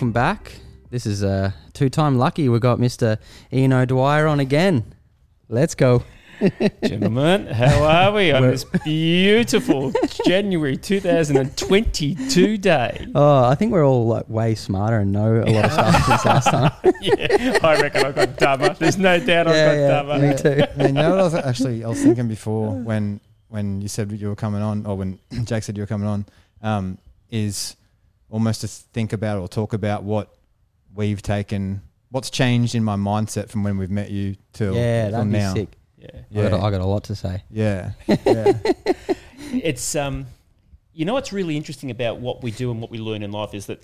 welcome back. This is uh, two-time lucky. We've got Mr. Ian O'Dwyer on again. Let's go. Gentlemen, how are we on We're- this beautiful January 2022 day? Oh, I think we're all like way smarter and know a lot of stuff since last time. Yeah, I reckon I got dumber. There's no doubt I got dumber. me too. I mean, you know what I was actually I was thinking before when when you said you were coming on, or when Jack said you were coming on, um, is almost to think about or talk about what we've taken, what's changed in my mindset from when we've met you till Yeah, that'd be now. sick. Yeah. I, Yeah, got a, I got a lot to say. yeah, yeah, It's um you know what's really interesting about what we do and what we learn in life is that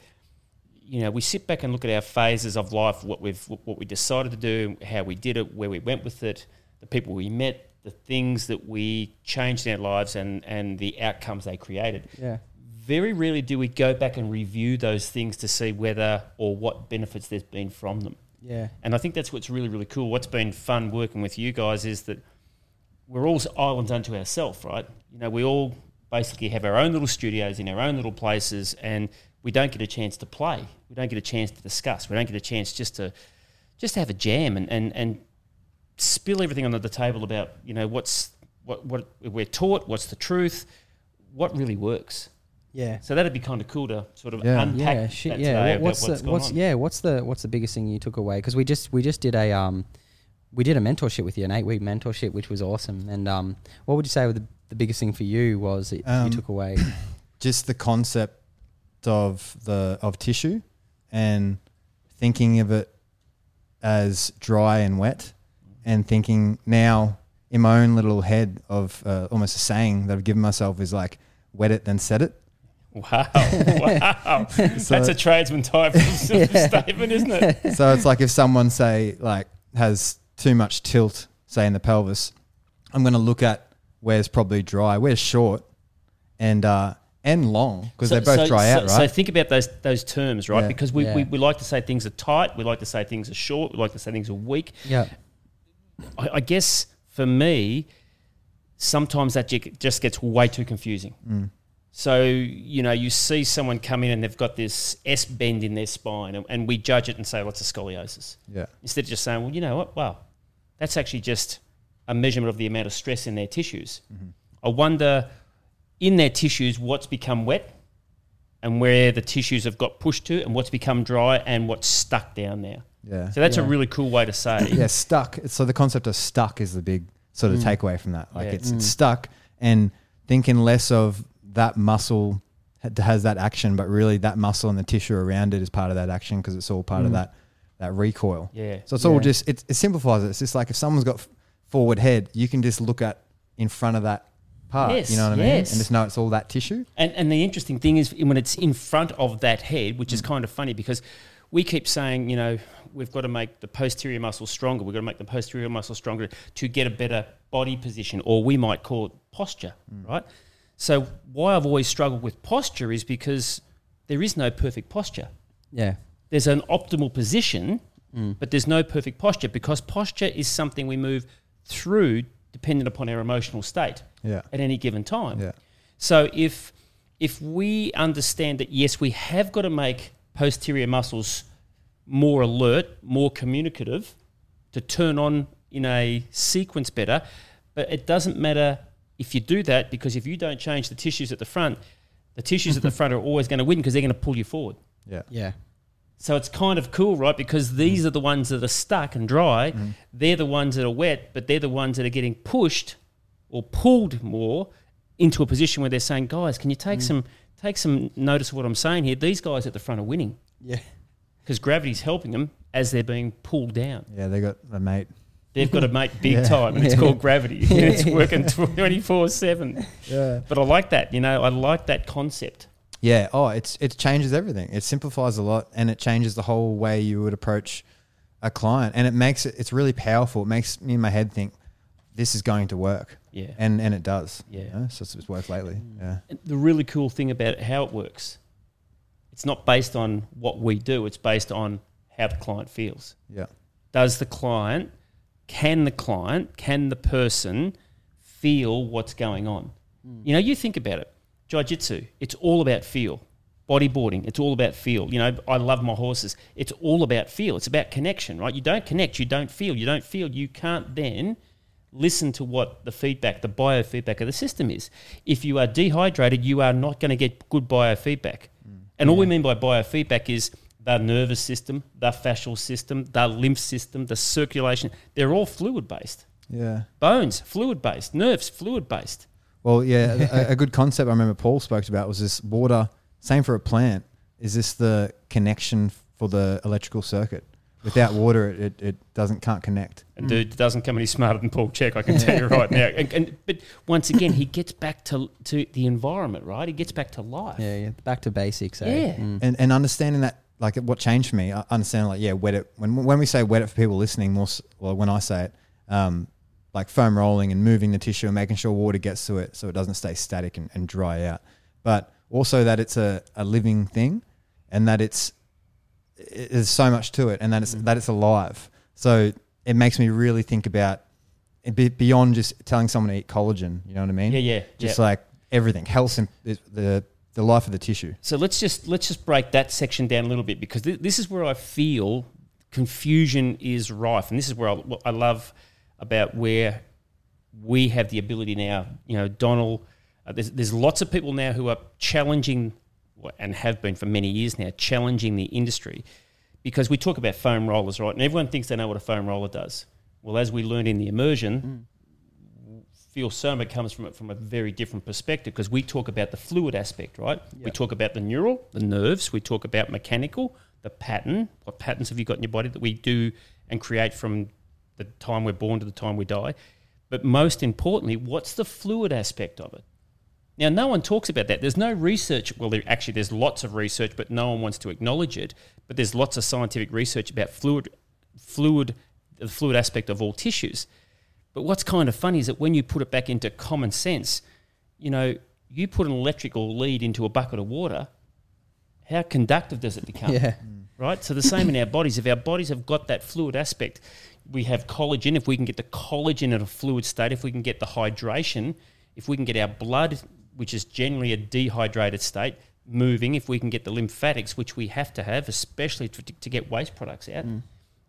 you know, we sit back and look at our phases of life, what we've what we decided to do, how we did it, where we went with it, the people we met, the things that we changed in our lives and and the outcomes they created. Yeah. Very rarely do we go back and review those things to see whether or what benefits there's been from them. Yeah. And I think that's what's really, really cool. What's been fun working with you guys is that we're all islands unto ourselves, right? You know, we all basically have our own little studios in our own little places, and we don't get a chance to play. We don't get a chance to discuss. We don't get a chance just to just to have a jam and, and, and spill everything under the table about you know what's what what we're taught, what's the truth, what really works. Yeah. So that'd be kind of cool to sort of Yeah. unpack Yeah, shit. that Yeah. today What, about what's what's the going what's on. yeah? What's the what's the biggest thing you took away? Because we just we just did a um, we did a mentorship with you, an eight week mentorship, which was awesome. And um, what would you say the, the biggest thing for you was that you Um, took away? just the concept of the of tissue and thinking of it as dry and wet and thinking now in my own little head of uh, almost a saying that I've given myself is like wet it then set it Wow, wow, that's a tradesman type of statement, isn't it? so it's like if someone say like has too much tilt say in the pelvis I'm going to look at where's probably dry where's short and uh and long because So- they both so- dry so- out right? So think about those those terms, right? Yeah. Because we, Yeah. we, we like to say things are tight, we like to say things are short, we like to say things are weak. yeah. I, I guess for me, sometimes that just gets way too confusing. Mm. So, you know, you see someone come in and they've got this S bend in their spine, and, and we judge it and say, well, it's a scoliosis. yeah Instead of just saying, well, you know what? Wow, that's actually just a measurement of the amount of stress in their tissues. Mm-hmm. I wonder in their tissues what's become wet and where the tissues have got pushed to and what's become dry and what's stuck down there. yeah So that's a really cool way to say. yeah, stuck. So the concept of stuck is the big sort of mm. takeaway from that. Like Yeah. it's, it's stuck, and thinking less of that muscle has that action, but really that muscle and the tissue around it is part of that action because it's all part of mm. that that recoil. Yeah. So it's all just it, it simplifies it. It's just like if someone's got f- forward head, you can just look at in front of that part. Yes, you know what I mean? yes. And just know it's all that tissue. And, and the interesting thing is when it's in front of that head, which is mm. kind of funny because we keep saying, you know, we've got to make the posterior muscle stronger. We've got to make the posterior muscle stronger to get a better body position, or we might call it posture, mm. right? So why I've always struggled with posture is because there is no perfect posture. Yeah. There's an optimal position, mm. but there's no perfect posture because posture is something we move through dependent upon our emotional state Yeah. at any given time. Yeah. So if if we understand that yes, we have got to make posterior muscles more alert, more communicative, to turn on in a sequence better, but it doesn't matter if you do that because if you don't change the tissues at the front, the tissues at the front are always going to win because they're going to pull you forward. Yeah. Yeah. So it's kind of cool, right? Because these Mm. are the ones that are stuck and dry. They're the ones that are wet, but they're the ones that are getting pushed or pulled more into a position where they're saying, "Guys, can you Mm. take some take some notice of what I'm saying here? These guys at the front are winning Yeah. because gravity's helping them as they're being pulled down. Yeah. They got a mate. They've got to make big Yeah. time, and it's called gravity. It's working twenty four seven. Yeah. But I like that. You know, I like that concept. Yeah. Oh, it's it changes everything. It simplifies a lot, and it changes the whole way you would approach a client, and it makes it. It's really powerful. It makes me in my head think this is going to work, Yeah. and and it does. Yeah. You know? So it's, it's worked lately. Mm. Yeah. And the really cool thing about how it works, it's not based on what we do, it's based on how the client feels. Yeah. Does the client, can the client, can the person feel what's going on? Hmm. You know, you think about it. Jiu-jitsu, it's all about feel. bodyboarding. It's all about feel. You know, I love my horses. It's all about feel. It's about connection, right? You don't connect, you don't feel. You don't feel, you can't then listen to what the feedback, the biofeedback of the system is. If you are dehydrated, you are not going to get good biofeedback. Hmm. And all we mean by biofeedback is the nervous system, the fascial system, the lymph system, the circulation. They're all fluid based. Yeah. Bones, fluid based. Nerves, fluid based. Well, yeah, a, a good concept I remember Paul spoke about was this water. Same for a plant. Is this the connection for the electrical circuit? Without water, it, it, it doesn't can't connect. And dude doesn't come any smarter than Paul Chek, I can tell you right now. And, and, but once again, he gets back to to the environment, right? He gets back to life. Yeah, yeah. Back to basics. Eh? Yeah. Mm. and and understanding that like what changed for me uh, I understand like yeah wet it when when we say wet it for people listening more well when I say it um like foam rolling and moving the tissue and making sure water gets to it so it doesn't stay static and, and dry out but also that it's a, a living thing and that it's it- there's so much to it and that it's mm. that it's alive so it makes me really think about it be- beyond just telling someone to eat collagen you know what I mean Yeah, yeah. just yeah. like everything health and the the life of the tissue So let's just let's just break that section down a little bit because th- this is where I feel confusion is rife, and this is where I, what I love about where we have the ability now. You know, Donald. Uh, there's, there's lots of people now who are challenging, and have been for many years now, challenging the industry because we talk about foam rollers, right? And everyone thinks they know what a foam roller does. Well, as we learned in the immersion, feel soma comes from it from a very different perspective because we talk about the fluid aspect, right? We talk about the neural, the nerves. We talk about mechanical, the pattern. What patterns have you got in your body that we do and create from the time we're born to the time we die? But most importantly, what's the fluid aspect of it? Now, no one talks about that. There's no research. Well, there, actually, there's lots of research, but no one wants to acknowledge it. But there's lots of scientific research about fluid, fluid, the fluid aspect of all tissues. But what's kind of funny is that when you put it back into common sense, you know, you put an electrical lead into a bucket of water, how conductive does it become? Yeah. Right? So the same in our bodies. If our bodies have got that fluid aspect, we have collagen. If we can get the collagen in a fluid state, if we can get the hydration, if we can get our blood, which is generally a dehydrated state, moving, if we can get the lymphatics, which we have to have, especially to, to get waste products out, mm.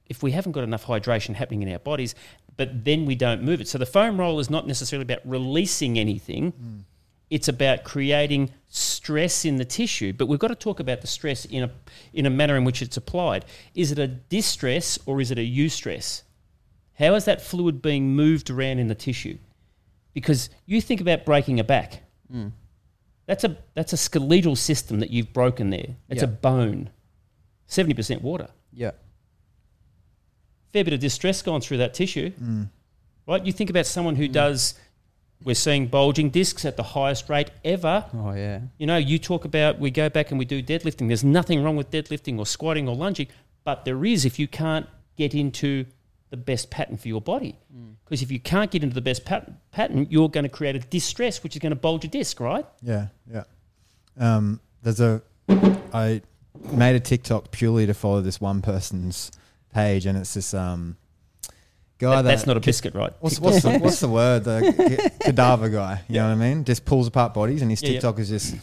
if we haven't got enough hydration happening in our bodies, but then we don't move it. So the foam roll is not necessarily about releasing anything. Mm. It's about creating stress in the tissue. But we've got to talk about the stress in a in a manner in which it's applied. Is it a distress or is it a eustress? How is that fluid being moved around in the tissue? Because you think about breaking a back. Mm. That's a that's a skeletal system that you've broken there. It's a bone. Seventy percent water Yeah. Fair bit of distress gone through that tissue, mm. right? You think about someone who mm. does, we're seeing bulging discs at the highest rate ever. Oh yeah. You know, you talk about, we go back and we do deadlifting. There's nothing wrong with deadlifting or squatting or lunging, but there is if you can't get into the best pattern for your body. Mm. Because if you can't get into the best pat- pattern, you're going to create a distress, which is going to bulge a disc, right? Yeah, yeah. Um, there's a I made a TikTok purely to follow this one person's page, and it's this um guy That- that, that's not a biscuit, right? What's, what's, the, what's the word? The cadaver guy. You know what I mean? Just pulls apart bodies, and his Yeah, yeah. TikTok is just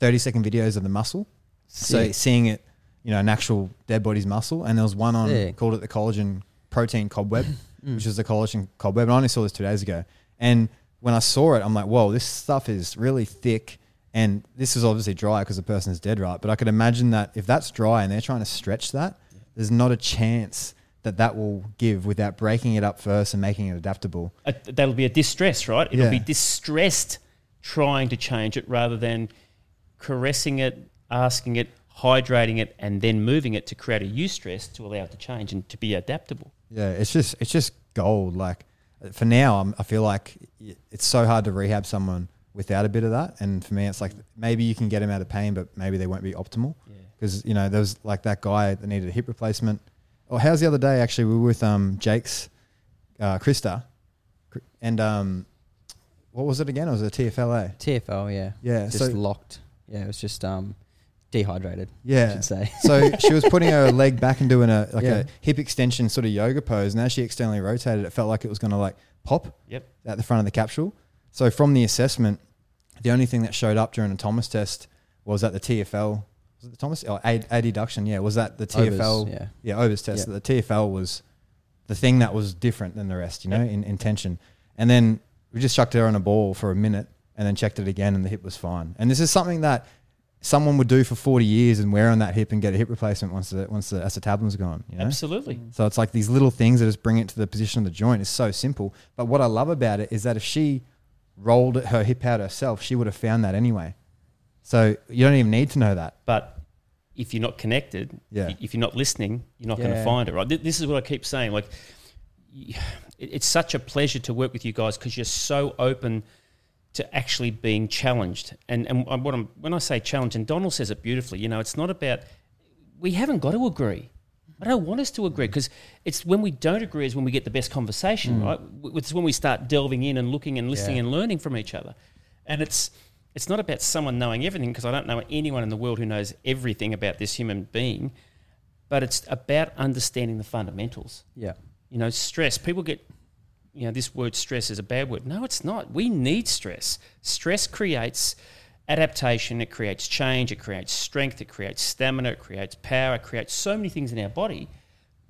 thirty second videos of the muscle. So seeing it, you know, an actual dead body's muscle, and there was one on Sick. called it the collagen protein cobweb, which is the collagen cobweb. And I only saw this two days ago, and when I saw it, I'm like, whoa, this stuff is really thick. And this is obviously dry because the person is dead, right? But I could imagine that if that's dry and they're trying to stretch that, there's not a chance that that will give without breaking it up first and making it adaptable. a, that'll be a distress, right? It'll be distressed trying to change it rather than caressing it, asking it, hydrating it, and then moving it to create a eustress to allow it to change and to be adaptable. Yeah, it's just it's just gold. Like for now, I'm, I feel like it's so hard to rehab someone without a bit of that. And for me, it's like maybe you can get them out of pain, but maybe they won't be optimal. Yeah. Because you know there was like that guy that needed a hip replacement. Oh, how's the other day? Actually, we were with um Jake's uh, Krista, and um, what was it again? It was a TFLA. TFL. Yeah. Yeah, Just so locked. Yeah. It was just um, dehydrated. I yeah. should say. so she was putting her leg back and doing a like Yeah. a hip extension sort of yoga pose. And as she externally rotated, it felt like it was going to like pop. Yep. at the front of the capsule. So from the assessment, the only thing that showed up during a Thomas test was that the TFL was it the Thomas oh, a, deduction, Yeah, was that the Ober's, TFL? yeah. yeah, Ober's test. Yeah. The TFL was the thing that was different than the rest, you know, in, in tension. And then we just chucked her on a ball for a minute and then checked it again, and the hip was fine. And this is something that someone would do for 40 years and wear on that hip and get a hip replacement once the once the acetabulum's gone. You know? Absolutely. Mm. So it's like these little things that just bring it to the position of the joint is so simple. But what I love about it is that if she rolled her hip out herself, she would have found that anyway. So you don't even need to know that. But if you're not connected, Yeah. if you're not listening, you're not going to find it, right? This is what I keep saying. Like, it's such a pleasure to work with you guys because you're so open to actually being challenged. And and what I'm when I say challenge, and Donald says it beautifully. You know, it's not about we haven't got to agree. I don't want us to agree because it's when we don't agree is when we get the best conversation, mm. right? It's when we start delving in and looking and listening Yeah. and learning from each other. And it's it's not about someone knowing everything because I don't know anyone in the world who knows everything about this human being, but it's about understanding the fundamentals. Yeah. You know, stress. People get, you know, this word stress is a bad word. No, it's not. We need stress. Stress creates adaptation, it creates change, it creates strength, it creates stamina, it creates power, it creates so many things in our body,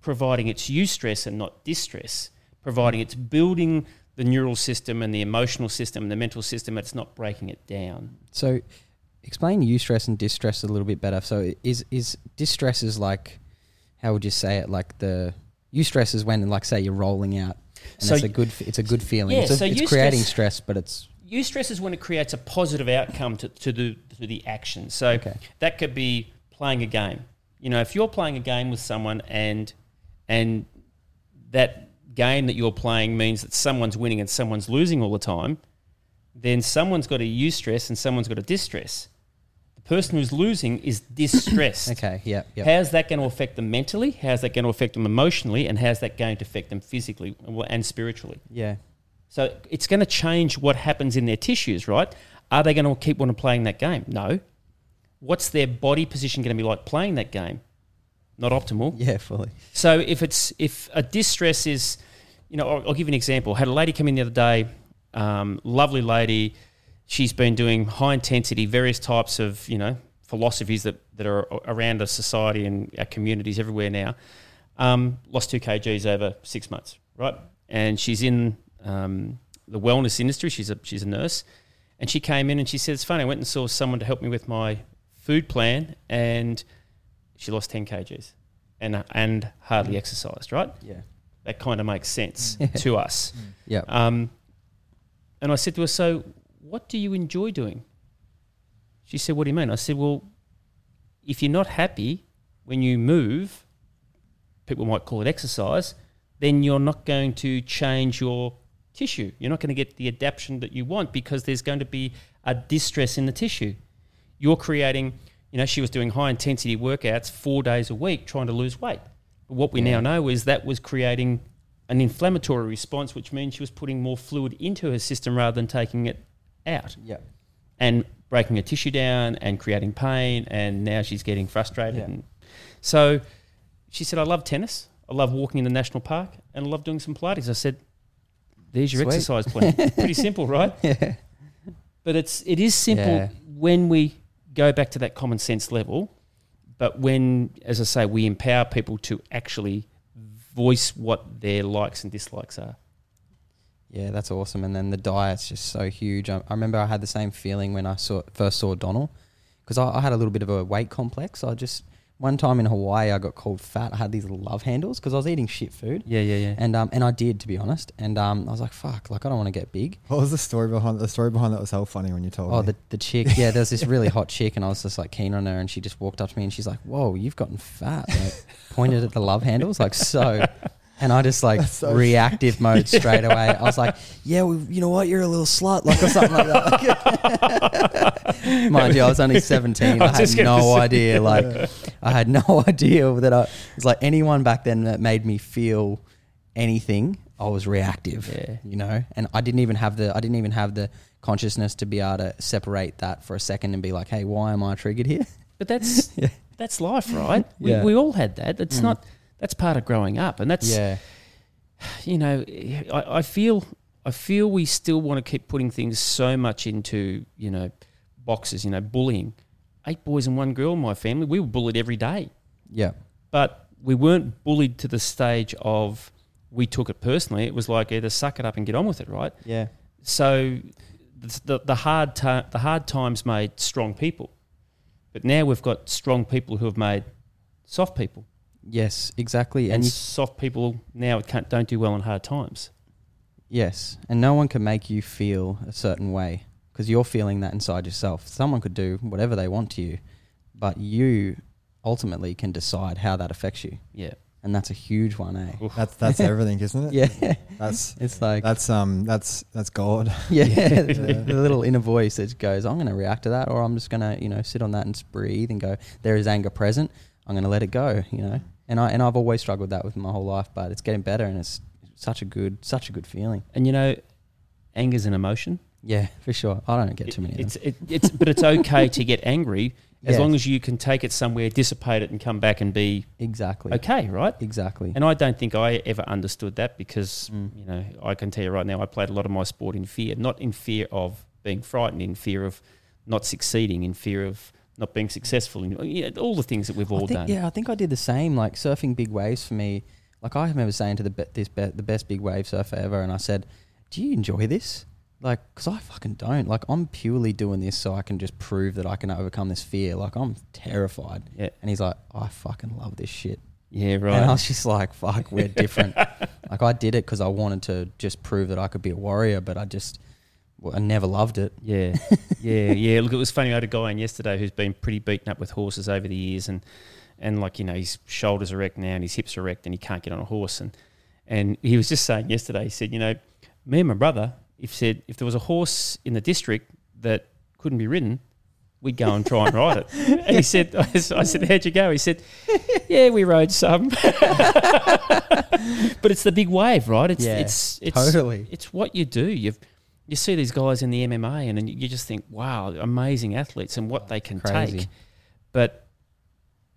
providing it's eustress and not distress, providing it's building the neural system and the emotional system and the mental system. It's not breaking it down. So, explain eustress and distress a little bit better. So, is is distress is like, how would you say it? Like the eustress is when, like, say you're rolling out, and So it's a good, it's a good feeling. Yeah, it's a- so it's creating stress, but it's Eustress is when it creates a positive outcome to, to the to the action. So Okay. that could be playing a game. You know, if you're playing a game with someone and and that game that you're playing means that someone's winning and someone's losing all the time, then someone's got a eustress and someone's got a distress. The person who's losing is distressed. okay. Yeah. Yeah. How's that going to affect them mentally? How's that going to affect them emotionally? And how's that going to affect them physically and spiritually? yeah. So it's going to change what happens in their tissues, right? Are they going to keep on playing that game? No. What's their body position going to be like playing that game? Not optimal. Yeah. Fully. So if it's if a distress is, you know, I'll, I'll give you an example. Had a lady come in the other day, um, lovely lady. She's been doing high intensity, various types of you know philosophies that that are around our society and our communities everywhere now. Um, lost two kgs over six months, right? And she's in um, the wellness industry. She's a she's a nurse, and she came in and she said, "It's funny. I went and saw someone to help me with my food plan, and she lost ten kgs, and and hardly exercised. Right? Yeah. That kind of makes sense to us. Yeah. Um, and I said to her, "So, what do you enjoy doing?" She said, "What do you mean?" I said, "Well, if you're not happy when you move, people might call it exercise, then you're not going to change your tissue. You're not going to get the adaptation that you want because there's going to be a distress in the tissue. You're creating, you know, she was doing high intensity workouts four days a week trying to lose weight. But what we now know is that was creating an inflammatory response, which means she was putting more fluid into her system rather than taking it out Yeah. and breaking her tissue down and creating pain. And now she's getting frustrated. Yeah. And so she said, I love tennis. I love walking in the national park and I love doing some Pilates. I said, there's your Sweet. exercise plan. Pretty simple, right? Yeah. But it's it is simple Yeah. when we go back to that common sense level. But when, as I say, we empower people to actually voice what their likes and dislikes are. Yeah, that's awesome. And then the diet's just so huge. I, I remember I had the same feeling when I saw first saw Donald because I, I had a little bit of a weight complex. I just one time in Hawaii I got called fat. I had these love handles because I was eating shit food. Yeah, yeah, yeah. And um and I did to be honest. And um I was like, fuck, like I don't want to get big. What was the story behind the story behind that was so funny when you told Oh, me. the, the chick, yeah, there's this really hot chick, and I was just like keen on her, and she just walked up to me and she's like, "Whoa, you've gotten fat!" Like, pointed at the love handles, like so, and I just like so reactive mode straight away. I was like, "Yeah, well, you know what? You're a little slut," like or something like that. Mind you, I was only 17. I I, had no idea. Like, I had no idea that I was like anyone back then that made me feel anything. I was reactive, Yeah. you know, and I didn't even have the I didn't even have the consciousness to be able to separate that for a second and be like, hey, why am I triggered here? But that's Yeah. that's life, right? We, Yeah. we all had that. It's mm. not that's part of growing up, and that's yeah, you know, I, I feel I feel we still want to keep putting things so much into you know boxes. You know, bullying. Eight boys and one girl in my family. We were bullied every day, Yeah. but we weren't bullied to the stage of we took it personally. It was like either suck it up and get on with it, right? Yeah. So the, the, hard ti the hard times made strong people, but now we've got strong people who have made soft people, Yes, exactly. and, And soft people now can't, don't do well in hard times. yes, and no one can make you feel a certain way because you're feeling that inside yourself. Someone could do whatever they want to you, but you ultimately can decide how that affects you, Yeah, and that's a huge one, eh? Oof. That's that's everything, isn't it? Yeah, That's it's like that's um that's that's God. yeah, the, the little inner voice that goes, "I'm going to react to that," or "I'm just going to, you know, sit on that and breathe and go." There is anger present. I'm going to let it go, you know. And I and I've always struggled with that with my whole life, but it's getting better, and it's such a good, such a good feeling. and you know, anger's an emotion. Yeah, for sure. I don't get too many. It- of it's them. it, it's but it's okay to get angry as Yeah. long as you can take it somewhere, dissipate it, and come back and be exactly, okay, right? exactly. And I don't think I ever understood that because Mm. you know I can tell you right now I played a lot of my sport in fear, not in fear of being frightened, in fear of not succeeding, in fear of not being successful, in you know, all the things that we've all think, done. Yeah, I think I did the same. Like surfing big waves for me. Like I remember saying to the be- this be- the best big wave surfer ever, and I said, "Do you enjoy this?" Like, because I fucking don't. Like, I'm purely doing this so I can just prove that I can overcome this fear. Like, I'm terrified. Yeah, And he's like, I fucking love this shit. yeah, right. And. I was just like, fuck, we're different. like, I did it because I wanted to just prove that I could be a warrior, but I just, well, I never loved it. Yeah, yeah, yeah. Look, it was funny. I had a guy in yesterday who's been pretty beaten up with horses over the years, and and like you know, his shoulders are wrecked now, and his hips are wrecked, and he can't get on a horse. And and he was just saying yesterday, he said, you know, me and my brother, if said if there was a horse in the district that couldn't be ridden, we'd go and try and ride it. And he said, I said, how'd you go? He said, yeah, we rode some, but it's the big wave, right? It's Yeah, it's it's totally. it's what you do. You've you see these guys in the MMA, and, and you just think, wow, amazing athletes and what they can Crazy. take. But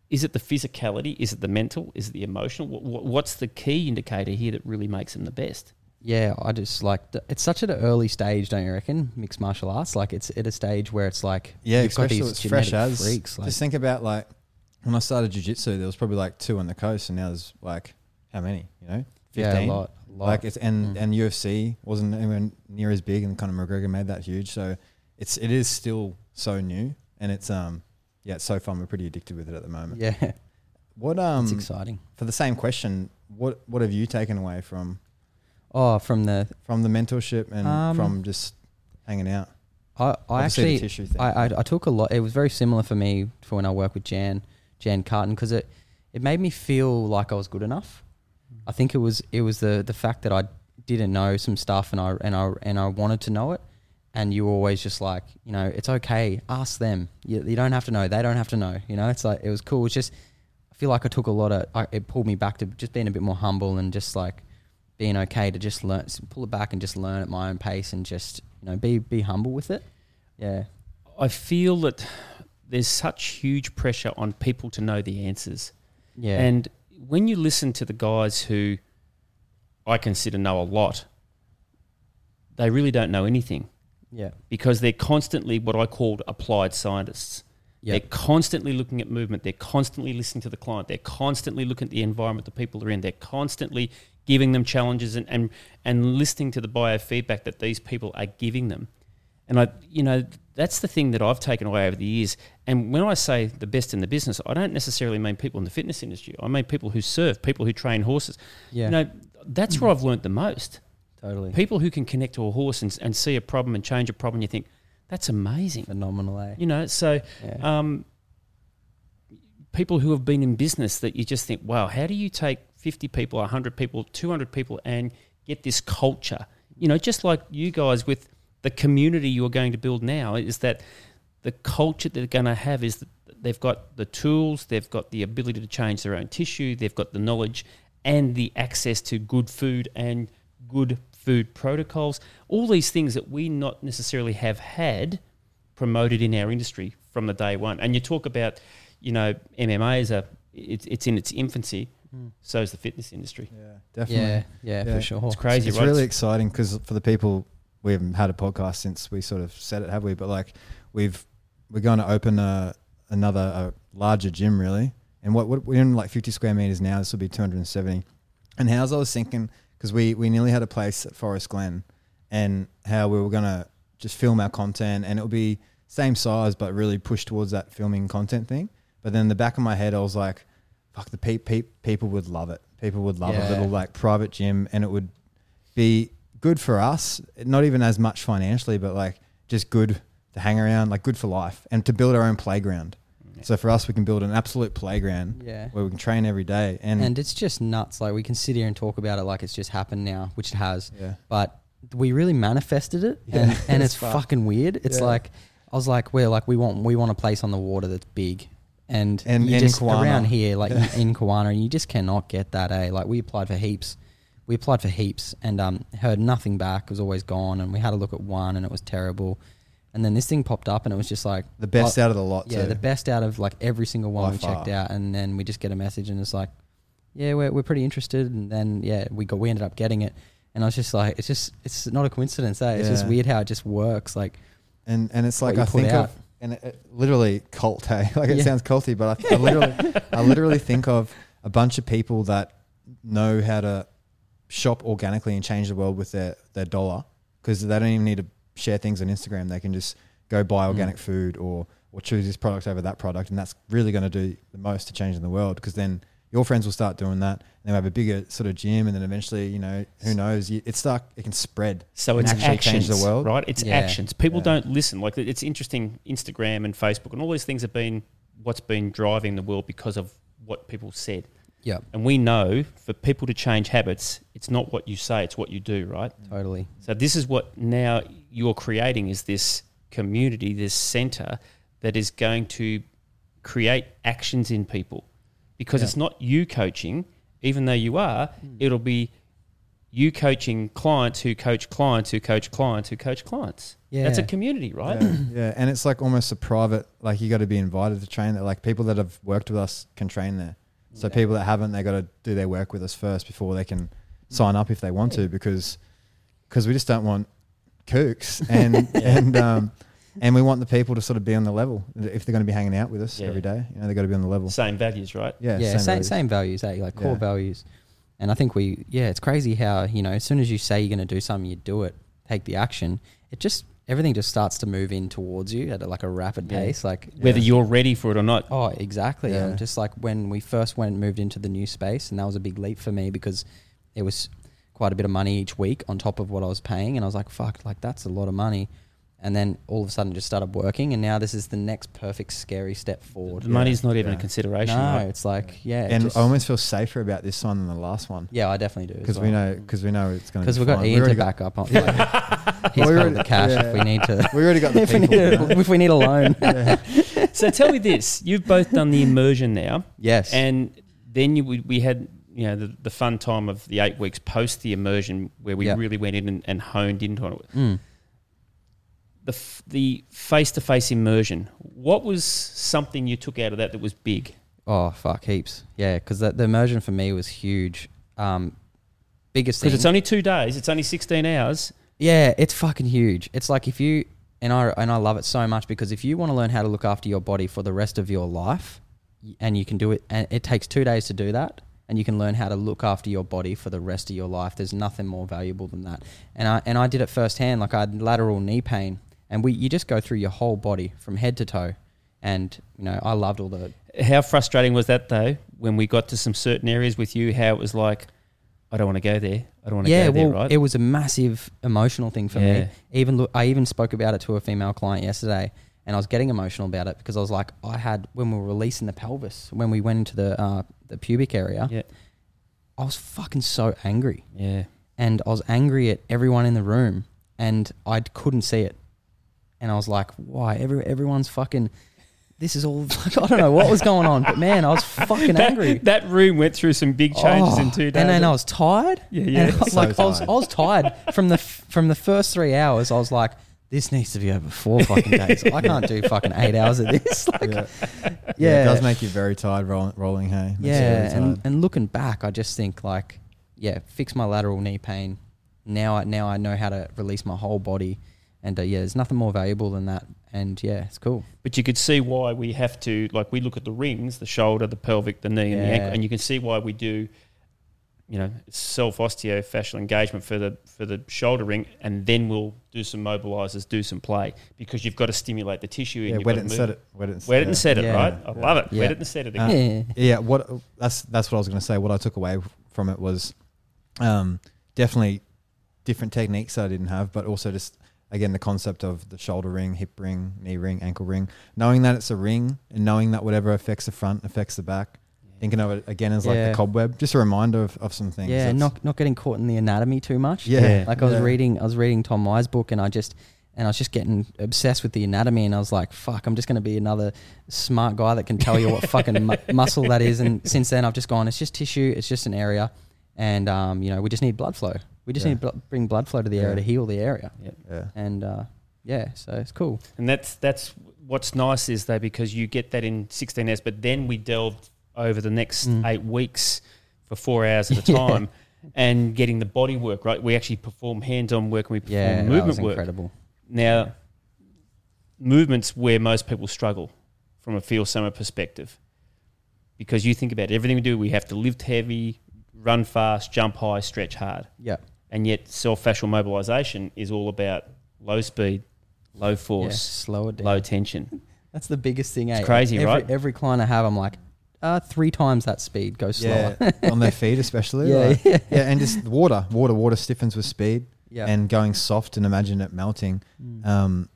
is it the physicality? Is it the mental? Is it the emotional? What, what's the key indicator here that really makes them the best? Yeah, I just like, it's such at an early stage, don't you reckon? Mixed martial arts. Like, it's at a stage where it's like, Yeah, you've got especially these it's fresh as. freaks. Like, Just think about like when I started jiu-jitsu, there was probably like two on the coast, and now there's like how many? You know, yeah, a lot. a lot. Like it's and Mm. and UFC wasn't even near as big, and Conor McGregor made that huge. So it's it is still so new, and it's um yeah, it's so fun. We're pretty addicted with it at the moment. yeah, What um it's exciting. for the same question, what what have you taken away from Oh, from the, from the mentorship and Um, from just hanging out? I, I Obviously the actually, tissue thing. I, I, I took a lot. It was very similar for me for when I worked with Jan, Jan Carton, because it, it made me feel like I was good enough. I think it was it was the the fact that I didn't know some stuff and I and I and I wanted to know it, and you were always just like you know it's okay, ask them. You, you don't have to know. They don't have to know. You know, it's like it was cool. It's just I feel like I took a lot of. I, it pulled me back to just being a bit more humble and just like being okay to just learn, pull it back and just learn at my own pace and just you know be be humble with it. Yeah. I feel that there's such huge pressure on people to know the answers. Yeah. And when you listen to the guys who I consider know a lot, they really don't know anything yeah. because they're constantly what I called applied scientists. Yeah. They're constantly looking at movement. They're constantly listening to the client. They're constantly looking at the environment the people are in. They're constantly giving them challenges and, and, and listening to the biofeedback that these people are giving them. And I, you know, that's the thing that I've taken away over the years. And when I say the best in the business, I don't necessarily mean people in the fitness industry. I mean people who serve, people who train horses. Yeah. You know, that's where I've learnt the most. totally. People who can connect to a horse and, and see a problem and change a problem, you think, that's amazing. Phenomenal, eh? You know, so Yeah. um, people who have been in business that you just think, wow, how do you take 50 people, 100 people, 200 people and get this culture? You know, just like you guys with the community you're going to build now, is that the culture they're going to have is that they've got the tools, they've got the ability to change their own tissue, they've got the knowledge and the access to good food and good food protocols. All these things that we not necessarily have had promoted in our industry from the day one. And you talk about, you know, MMA is a it's, it's in its infancy. Hmm. So is the fitness industry. Yeah, definitely. yeah, yeah, Yeah. for sure. It's crazy, It's right? really exciting because for the people we haven't had a podcast since we sort of said it, have we? But like we've we're going to open a, another a larger gym really. And what, what we're in like 50 square meters now. This will be 270. And how's I was thinking because we we nearly had a place at Forest Glen, and how we were gonna just film our content, and it would be same size but really push towards that filming content thing. But then in the back of my head, I was like, fuck, the pe- pe- people would love it. People would love Yeah. a little like private gym, and it would be good for us. Not even as much financially, but like just good to hang around, like good for life, and to build our own playground. So for us, we can build an absolute playground Yeah. where we can train every day. And, And it's just nuts. Like we can sit here and talk about it like it's just happened now, which it has. yeah, But we really manifested it, Yeah, and, and it's it's fucking weird. It's like I was like, we're like we want we want a place on the water that's big, and And you just Kawana. around here, like Yeah. in Kawana, you just cannot get that. Eh? Like we applied for heaps. We applied for heaps and um, heard nothing back. It was always gone, and we had a look at one, and it was terrible. And then this thing popped up, and it was just like the best out of the lot. yeah, too. the best out of like every single one By we checked out, and then we just get a message, and it's like, yeah, we're we're pretty interested, and then yeah, we got we ended up getting it, and I was just like, it's just it's not a coincidence, eh? It's just weird how it just works, like and and it's like I think out. of and it, it- literally cult, hey, like it Yeah. sounds culty, but I, I literally I literally think of a bunch of people that know how to shop organically and change the world with their their dollar because they don't even need to share things on Instagram. They can just go buy Mm. organic food or or choose this product over that product, and that's really going to do the most to changing the world because then. Your friends will start doing that, and they'll have a bigger sort of gym, and then eventually, you know, who knows? You, it start, it can spread. So and it's actually actions, change the world. right? It's Yeah. actions. People Yeah. don't listen. Like it's interesting. Instagram and Facebook and all these things have been what's been driving the world because of what people said. yeah, And we know for people to change habits, it's not what you say; it's what you do, right? totally, So this is what now you're creating is this community, this center that is going to create actions in people. Because Yeah. it's not you coaching, even though you are, it'll be you coaching clients who coach clients who coach clients who coach clients. Yeah. That's a community, right? Yeah, yeah, and it's like almost a private. Like you got to be invited to train there. Like people that have worked with us can train there. So Yeah. people that haven't, they got to do their work with us first before they can sign up if they want to, because because we just don't want kooks and and um and we want the people to sort of be on the level if they're going to be hanging out with us Yeah. every day. You know, they got to be on the level. Same values, right? Yeah, yeah, same values. same values, eh? Like core Yeah. values, and I think we yeah, it's crazy how you know as soon as you say you're going to do something, you do it, take the action. It just everything just starts to move in towards you at a, like a rapid Yeah. pace, like Whether Yeah. you're ready for it or not. Oh, exactly. Yeah. Um, just like when we first went and moved into the new space, and that was a big leap for me because it was quite a bit of money each week on top of what I was paying, and I was like, "Fuck, like that's a lot of money." And then all of a sudden, just started working, and now this is the next perfect scary step forward. The money's not even Yeah. a consideration. No, right? it's like yeah, and I almost feel safer about this one than the last one yeah, I definitely do because we know because we know it's going to be. because we've got Ian to back up on. Like, he's We got already- the cash if we need to. we already got the if, we need a, if we need a loan. so tell me this: you've both done the immersion now, yes. and then you, we, we had you know the, the fun time of the eight weeks post the immersion where we Yeah. really went in and, and honed into it. Mm. The f- the face to face immersion. What was something you took out of that that was big? Oh fuck, heaps. Yeah, because the, the immersion for me was huge. Um, biggest. Because it's only two days. It's only sixteen hours. Yeah, it's fucking huge. It's like if you and I and I love it so much because if you want to learn how to look after your body for the rest of your life, and you can do it, and it takes two days to do that, and you can learn how to look after your body for the rest of your life. There's nothing more valuable than that. And I and I did it firsthand. Like I had lateral knee pain, and we you just go through your whole body from head to toe, and you know I loved all the How frustrating was that though when we got to some certain areas with you? How it was like, I don't want to go there. I don't want to yeah, go there. well, Right? it was a massive emotional thing for Yeah. me. Even look, I even spoke about it to a female client yesterday, and I was getting emotional about it because I was like, I had when we were releasing the pelvis, when we went into the uh, the pubic area, yeah, I was fucking so angry, yeah. and I was angry at everyone in the room, and I couldn't see it, and I was like, why? Every everyone's fucking. This is all. I don't know what was going on, but man, I was fucking That, angry. that room went through some big changes Oh, in two days. And then I was tired. Yeah, yeah. And I was So like, I was, I tired. was tired from the from the first three hours. I was like, this needs to be over four fucking days. I can't do fucking eight hours of this. Like, Yeah. yeah, yeah, it does make you very tired rolling, rolling hay. Makes yeah, really and, and looking back, I just think like, yeah, fix my lateral knee pain. Now, I now I know how to release my whole body, and uh, yeah, there's nothing more valuable than that. and yeah, it's cool. But you could see why we have to, like, we look at the rings, the shoulder, the pelvic, the knee, and the ankle, and you can see why we do, you know, self osteofascial engagement for the for the shoulder ring, and then we'll do some mobilizers, do some play, because you've got to stimulate the tissue. Yeah, and you've wet it and set it. Wet it and Wet it and set it, Yeah. right? I love it. Yeah. Wet it and set it Uh, again. yeah. Yeah, what that's that's what I was going to say. What I took away from it was um, definitely different techniques that I didn't have, but also just again the concept of the shoulder ring, hip ring, knee ring, ankle ring, knowing that it's a ring and knowing that whatever affects the front affects the back. Thinking of it again as like Yeah. the cobweb, just a reminder of, of some things. Yeah, That's- not not getting caught in the anatomy too much. Yeah. Like I was Yeah. reading, I was reading Tom Myers' book, and I just and I was just getting obsessed with the anatomy, and I was like, "Fuck, I'm just going to be another smart guy that can tell you what fucking mu- muscle that is." And since then, I've just gone, "It's just tissue. It's just an area, and um, you know, we just need blood flow. We just Yeah. need to bring blood flow to the area Yeah. to heal the area." yeah. And uh, yeah, so it's cool. And that's that's what's nice is though because you get that in 16s, but then we delved over the next Mm. eight weeks for four hours at a Yeah. time, and getting the body work right. We actually perform hands-on work and we perform Yeah, that movement was work. incredible. Now, movements where most people struggle from a feel summer perspective, because you think about everything we do, we have to lift heavy, run fast, jump high, stretch hard, Yeah, and yet self-fascial mobilization is all about low speed, low yeah, force, slow it down. low tension. That's the biggest thing. It's eh? crazy, every, right? Every client I have, I'm like, uh, three times that speed. Go slower. Yeah, on their feet especially. Yeah, like- yeah. yeah, and just water, water, water stiffens with speed, Yeah. and going soft and imagine it melting. Mm. Um,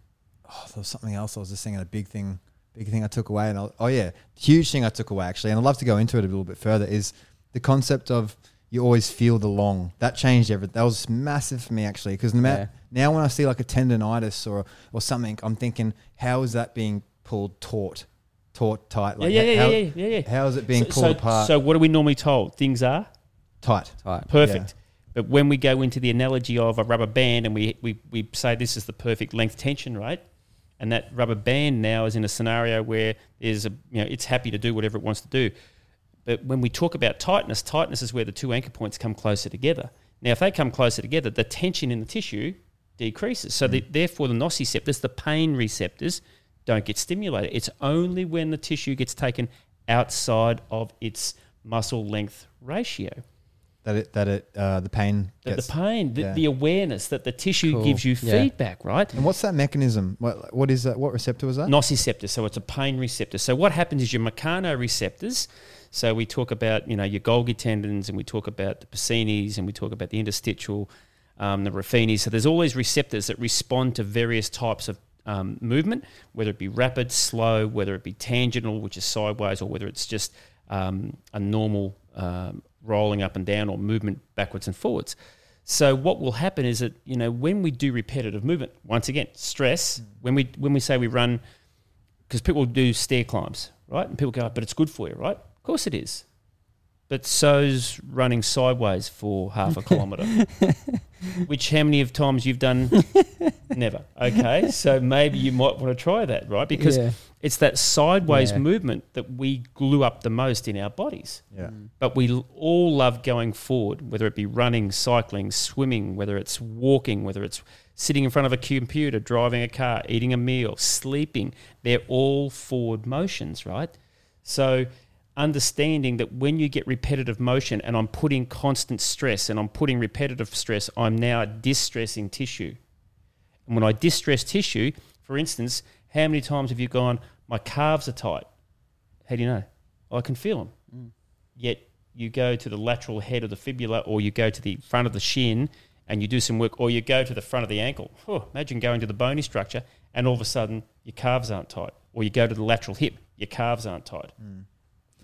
oh, there was something else I was just thinking. A big thing, big thing I took away, and I, oh yeah, huge thing I took away actually, and I'd love to go into it a little bit further. Is the concept of you always feel the long. That changed everything. That was massive for me actually, because Yeah. now when I see like a tendonitis or or something, I'm thinking, how is that being pulled taut, taut, tight? yeah, yeah, yeah, how, yeah, yeah, yeah. How is it being so, pulled so, apart? So, what are we normally told? Things are tight. Tight. perfect. But when we go into the analogy of a rubber band and we, we, we say this is the perfect length tension, right? And that rubber band now is in a scenario where there's a, you know, it's happy to do whatever it wants to do. But when we talk about tightness, tightness is where the two anchor points come closer together. Now, if they come closer together, the tension in the tissue decreases. So, the, therefore, the nociceptors, the pain receptors, don't get stimulated. It's only when the tissue gets taken outside of its muscle length ratio That it that it uh, the pain that gets. the pain, the, yeah. the awareness that the tissue Cool. gives you Yeah. feedback, right? and what's that mechanism? What what is that? What receptor was that? Nociceptor, so it's a pain receptor. So what happens is your mechanoreceptors. So we talk about you know your Golgi tendons, and we talk about the Pacini's, and we talk about the interstitial, um, the Ruffini's. So there's all these receptors that respond to various types of um, movement, whether it be rapid, slow, whether it be tangential, which is sideways, or whether it's just um, a normal um, rolling up and down or movement backwards and forwards. So what will happen is that you know when we do repetitive movement, once again, stress. When we when we say we run, because people do stair climbs, right? And people go, but it's good for you, right? Of course it is. But so's running sideways for half a kilometre. Which how many of times you've done? Never. Okay, so maybe you might want to try that, right? Because Yeah. it's that sideways Yeah. movement that we glue up the most in our bodies. Yeah. Mm. But we l- all love going forward, whether it be running, cycling, swimming, whether it's walking, whether it's sitting in front of a computer, driving a car, eating a meal, sleeping. They're all forward motions, right? So understanding that when you get repetitive motion and I'm putting constant stress and I'm putting repetitive stress, I'm now distressing tissue. And when I distress tissue, for instance, how many times have you gone, my calves are tight? How do you know? I can feel them. Mm. Yet you go to the lateral head of the fibula or you go to the front of the shin and you do some work or you go to the front of the ankle. Oh, imagine going to the bony structure and all of a sudden your calves aren't tight. Or you go to the lateral hip, your calves aren't tight. Mm.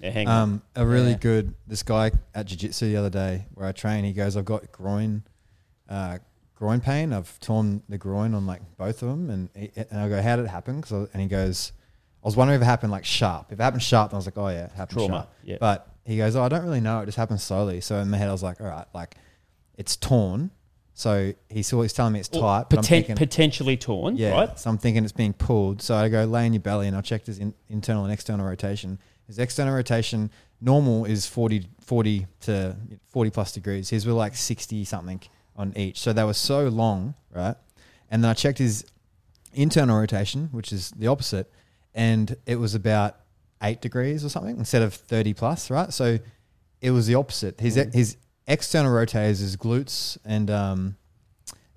Yeah. Um, a really Yeah. good this guy at jiu jitsu the other day where I train. He goes, I've got groin, uh, groin pain. I've torn the groin on like both of them, and he, and I go, how did it happen? 'Cause I- and he goes, I was wondering if it happened like sharp. If it happened sharp, then I was like, oh yeah, it happened Trauma, sharp. yeah. But he goes, oh, I don't really know. It just happened slowly. So in my head, I was like, all right, like it's torn. So he's always telling me it's Or tight. But I'm thinking, potentially torn, yeah. right? So I'm thinking it's being pulled. So I go lay in your belly and I checked his in, internal and external rotation. His external rotation normal is 40, 40 to 40 plus degrees. His were like 60 something on each. So they were so long, right? And then I checked his internal rotation, which is the opposite, and it was about eight degrees or something instead of thirty plus, right? So it was the opposite. His Mm. his external rotators, his glutes and um,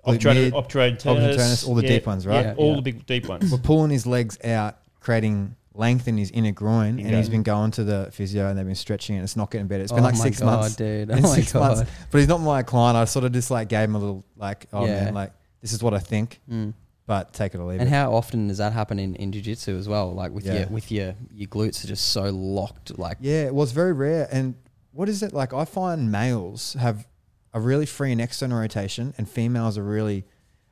Obturator, obturator obturator all the yeah, deep ones, right? Yeah, all Yeah. the big deep ones. We're pulling his legs out, creating length in his inner groin, and he's been going to the physio and they've been stretching it. And it's not getting better. It's been oh like six God, months. dude. Oh my six god. months. But he's not my client. I sort of just like gave him a little like, oh Yeah. man, like this is what I think, Mm. but take it or leave And it. And how often does that happen in, in jiu-jitsu as well? Like with Yeah. your with your your glutes are just so locked. Like Yeah, it was very rare. And what is it like? I find males have a really free and external rotation, and females are really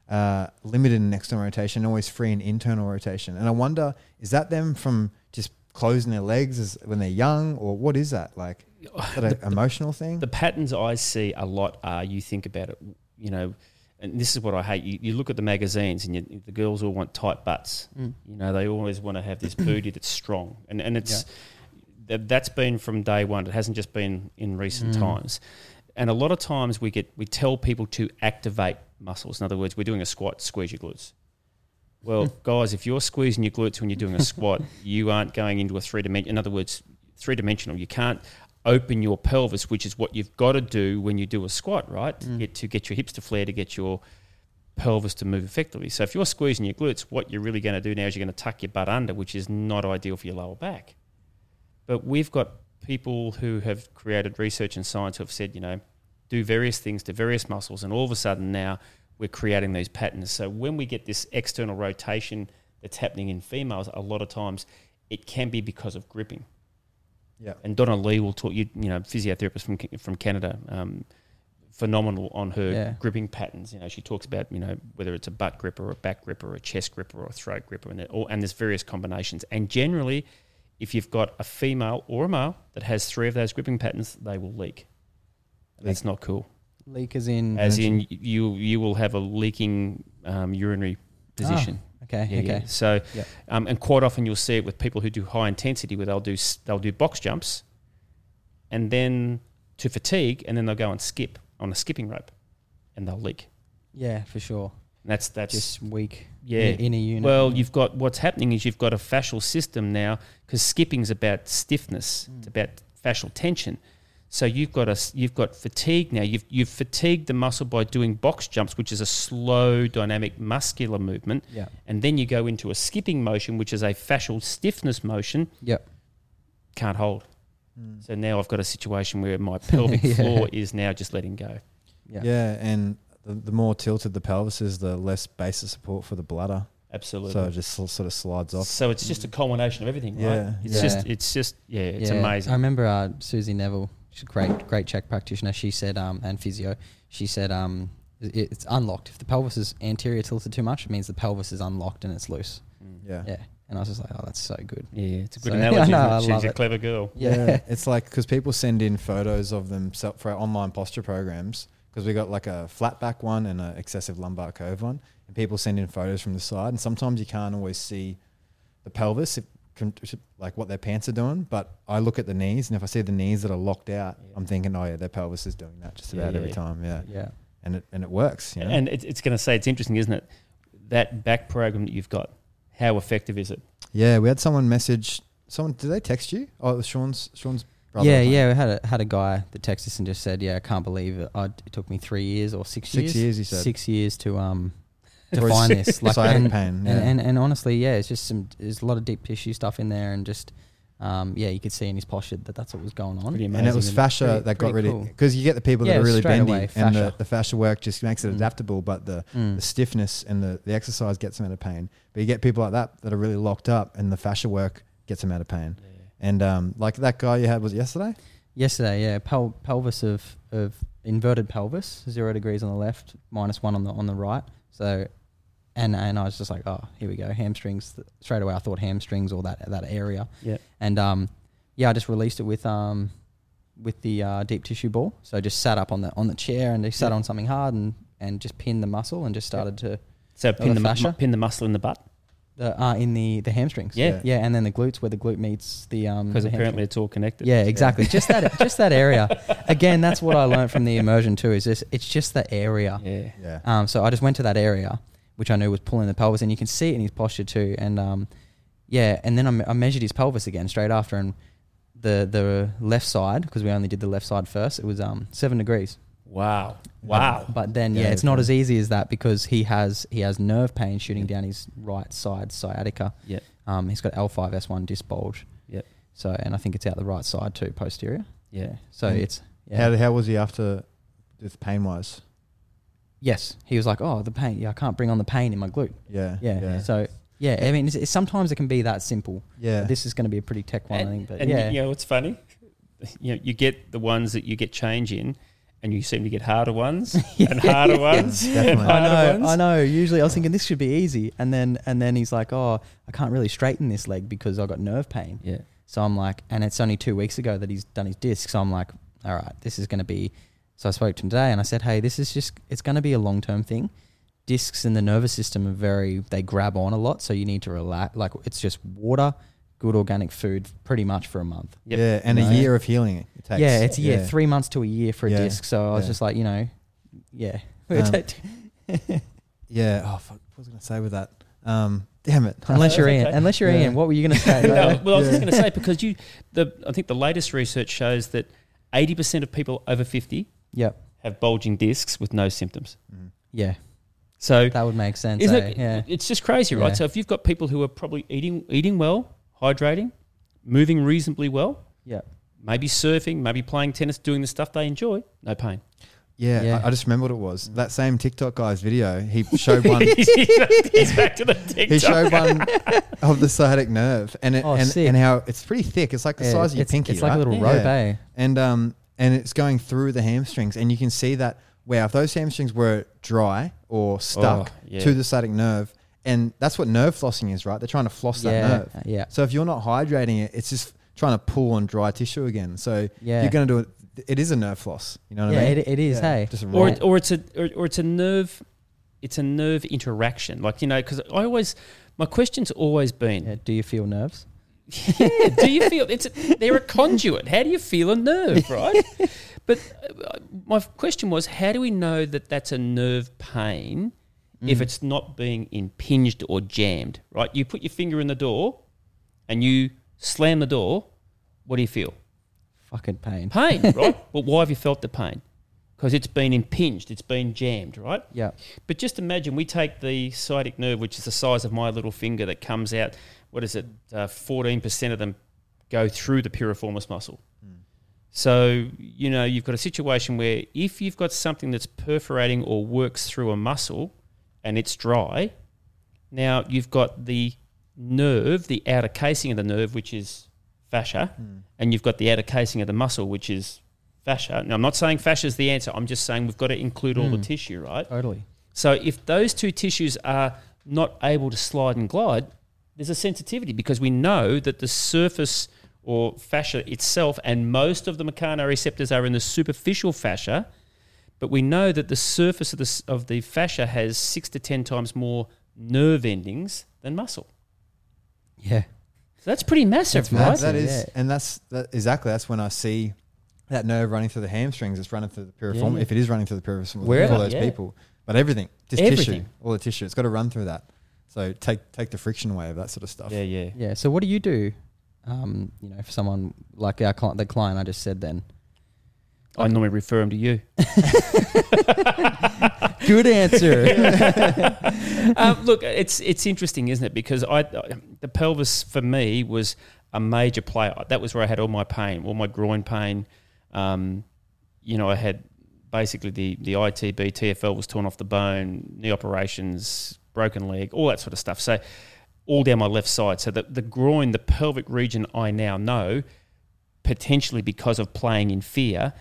uh, limited in external rotation, always free in internal rotation. And I wonder, is that them from just closing their legs as, when they're young, or what is that like? Is that an emotional thing? The patterns I see a lot are you think about it, you know, and this is what I hate. You, you look at the magazines and you, the girls all want tight butts. Mm. You know, they always want to have this booty that's strong, and and it's that that's been from day one. It hasn't just been in recent Mm. times. And a lot of times we get we tell people to activate muscles. In other words, we're doing a squat, squeeze your glutes. Well, guys, if you're squeezing your glutes when you're doing a squat, you aren't going into a three dimension. In other words, three dimensional. You can't open your pelvis, which is what you've got to do when you do a squat, right? To Mm. get to get your hips to flare, to get your pelvis to move effectively. So if you're squeezing your glutes, what you're really going to do now is you're going to tuck your butt under, which is not ideal for your lower back. But we've got people who have created research and science who have said, you know, do various things to various muscles, and all of a sudden now we're creating these patterns. So when we get this external rotation that's happening in females, a lot of times it can be because of gripping. yeah. And Diane Lee will talk you, you know, physiotherapist from from Canada, um, phenomenal on her Yeah. gripping patterns. You know, she talks about you know whether it's a butt grip or a back grip or a chest grip or a throat gripper, and all, and there's various combinations. And generally, if you've got a female or a male that has three of those gripping patterns, they will leak. That's not cool. leak as in As in, you you will have a leaking um, urinary position. okay, Yeah, okay. yeah. So, Yep. um, and quite often you'll see it with people who do high intensity, where they'll do they'll do box jumps, and then to fatigue, and then they'll go and skip on a skipping rope, and they'll leak. Yeah, for sure. And that's that's Just weak. yeah. in, in a unit. Well, you've got what's happening is you've got a fascial system now because skipping's about stiffness, Mm. it's about fascial tension. So you've got a s- you've got fatigue now. You've you've fatigued the muscle by doing box jumps, which is a slow dynamic muscular movement, yeah, and then you go into a skipping motion, which is a fascial stiffness motion. yep. Can't hold. Mm. So now I've got a situation where my pelvic Yeah. floor is now just letting go. Yeah. Yeah, and the, the more tilted the pelvis is, the less base of support for the bladder. Absolutely. So it just sort of slides off. So it's just a culmination of everything, right? Yeah, It's yeah. just it's just yeah, it's Yeah. amazing. I remember uh, Susie Neville, she's a great, great Chek practitioner. She said, um, and physio, she said, um, it, it's unlocked. If the pelvis is anterior tilted too much, it means the pelvis is unlocked and it's loose. Mm. Yeah. Yeah. And I was just like, oh, that's so good. Yeah, it's a good So- analogy. Yeah, no, isn't it? I She's love a it. clever girl. Yeah. it's like because people send in photos of themselves for our online posture programs because we got like a flat back one and an excessive lumbar curve one, and people send in photos from the side, and sometimes you can't always see the pelvis, if, con- like what their pants are doing. But I look at the knees, and if I see the knees that are locked out, Yeah. I'm thinking, oh yeah, their pelvis is doing that just Yeah, about every yeah. time. Yeah, Yeah. and it and it works. You know? And it, it's going to say it's interesting, isn't it? That back program that you've got, how effective is it? yeah, we had someone message. Someone did they text you? Oh, it was Sean's Sean's brother. Yeah, yeah. We had a had a guy that texted us and just said, "Yeah, I can't believe it. I, it took me three years or six, Six years. years, he said. Six years to um to find this. Like, sciatic and, pain. and, yeah. and and honestly, yeah, it's just some. There's a lot of deep tissue stuff in there, and just um, yeah, you could see in his posture that that's what was going on. Pretty and it was isn't fascia Pretty- that got pretty really cool. because you get the people Yeah, that are really bendy away, and the, fascia. the fascia work just makes it Mm. adaptable but the, Mm. the stiffness and the, the exercise gets them out of pain but you get people like that that are really locked up and the fascia work gets them out of pain Yeah. and um, like that guy you had was it yesterday Yesterday, yeah, pel- pelvis of of inverted pelvis, zero degrees on the left, minus one on the on the right. So, and and I was just like, oh, here we go, hamstrings. Straight away, I thought hamstrings or that that area. Yeah. And um, yeah, I just released it with um, with the uh, deep tissue ball. So I just sat up on the on the chair and they sat Yeah. on something hard and and just pinned the muscle and just started to So pin the the, mu- pin the muscle in the butt the uh, in the the hamstrings. Yeah. yeah, and then the glutes where the glute meets the um because the apparently it's all connected. Yeah, exactly. just that just that area. Again, that's what I learned from the immersion too. Is this? it's just the area. Yeah. yeah Um, so I just went to that area, which I knew was pulling the pelvis, and you can see it in his posture too. And um, yeah, and then I, me- I measured his pelvis again straight after, and the the left side because we only did the left side first. It was um seven degrees. Wow. Wow. But then yeah, Yeah, it's not as easy as that because he has he has nerve pain shooting down his right side sciatica. Yeah. Um, he's got L5S1 disc bulge. Yep. So and I think it's out the right side too, posterior. Yeah. So And it's yeah. How, how was he after this pain wise? Yes, he was like, oh, the pain. Yeah, I can't bring on the pain in my glute. Yeah. Yeah. Yeah. So yeah, I mean, it's, it's, sometimes it can be that simple. yeah. But This is going to be a pretty tech one, I think. But and yeah, you know what's funny? You know, you get the ones that you get change in, and you seem to get harder ones and harder ones. and Definitely. I know, ones. I know. Usually, I was thinking this should be easy, and then and then he's like, "Oh, I can't really straighten this leg because I got nerve pain." Yeah. So I'm like, and it's only two weeks ago that he's done his disc. So I'm like, all right, this is going to be. So I spoke to him today, and I said, hey, this is just it's going to be a long term thing. Discs in the nervous system are very they grab on a lot, so you need to relax. Like it's just water, good organic food, pretty much for a month. Yep. Yeah. And No. a year of healing it takes. yeah, it's yeah, Yeah. three months to a year for a Yeah, disc. So I was yeah. just like, you know, yeah. Um, Yeah. Oh, fuck. What was I going to say with that? Um, damn it. unless you're That's Ian, okay. unless you're Yeah. Ian, what were you going to say? no, well, I was Yeah. just going to say because you, the I think the latest research shows that eighty percent of people over fifty yep. have bulging discs with no symptoms. Mm. Yeah, So that would make sense. isn't eh? it? Yeah. It's just crazy, right? Yeah. So if you've got people who are probably eating eating well, hydrating, moving reasonably well, Yeah. maybe surfing, maybe playing tennis, doing the stuff they enjoy, no pain. Yeah, Yeah. I, I just remember what it was. That same TikTok guy's video, he showed one. He's back to the TikTok. he showed one of the sciatic nerve, and it, Oh, and, sick. and how it's pretty thick. It's like the Yeah, size of your pinky, It's like right? a little Yeah. rope, eh? and um and it's going through the hamstrings, and you can see that. Wow, if those hamstrings were dry or stuck Oh, yeah. to the sciatic nerve, and that's what nerve flossing is, right? They're trying to floss that nerve. yeah, So if you're not hydrating it, it's just trying to pull on dry tissue again. So yeah. you're going to do it. It is a nerve floss. You know what yeah, I mean? it, it is. Yeah, Hey, just a or it, or it's a or, or it's a nerve it's a nerve interaction like you know because i always my question's always been yeah, do you feel nerves? Yeah, do you feel it's a, they're a conduit. How do you feel a nerve right? But uh, my question was how do we know that that's a nerve pain if Mm. it's not being impinged or jammed right? You put your finger in the door and you slam the door what do you feel? Fucking pain. pain right? Well why have you felt the pain? Because it's been impinged it's been jammed right? Yeah, but just imagine we take the sciatic nerve, which is the size of my little finger that comes out. What is it? Uh, Fourteen percent of them go through the piriformis muscle. So you know you've got a situation where if you've got something that's perforating or works through a muscle, and it's dry, now you've got the nerve, the outer casing of the nerve, which is fascia, and you've got the outer casing of the muscle, which is fascia. Now I'm not saying fascia is the answer. I'm just saying we've got to include all the Mm. tissue, right? totally. So if those two tissues are not able to slide and glide, there's a sensitivity because we know that the surface or fascia itself and most of the mechanoreceptors are in the superficial fascia, but we know that the surface of the, of the fascia has six to ten times more nerve endings than muscle. Yeah, So that's pretty massive, That's right? massive. that is, yeah. and that's that, exactly that's when I see that nerve running through the hamstrings. It's running through the piriform. Yeah. If it is running through the piriform Wherever, for those yeah. people, but everything, just tissue, all the tissue, it's got to run through that. So take take the friction away of that sort of stuff. Yeah, yeah. yeah. So what do you do? Um, you know, for someone like our client, the client I just said, then I normally refer them to you. good answer. um, look, it's it's interesting, isn't it? Because I the pelvis for me was a major player. That was where I had all my pain, all my groin pain. Um, you know, I had basically the the ITB TFL was torn off the bone, knee operations, broken leg, all that sort of stuff. So all down my left side. So the the groin, the pelvic region, I now know potentially because of playing in fear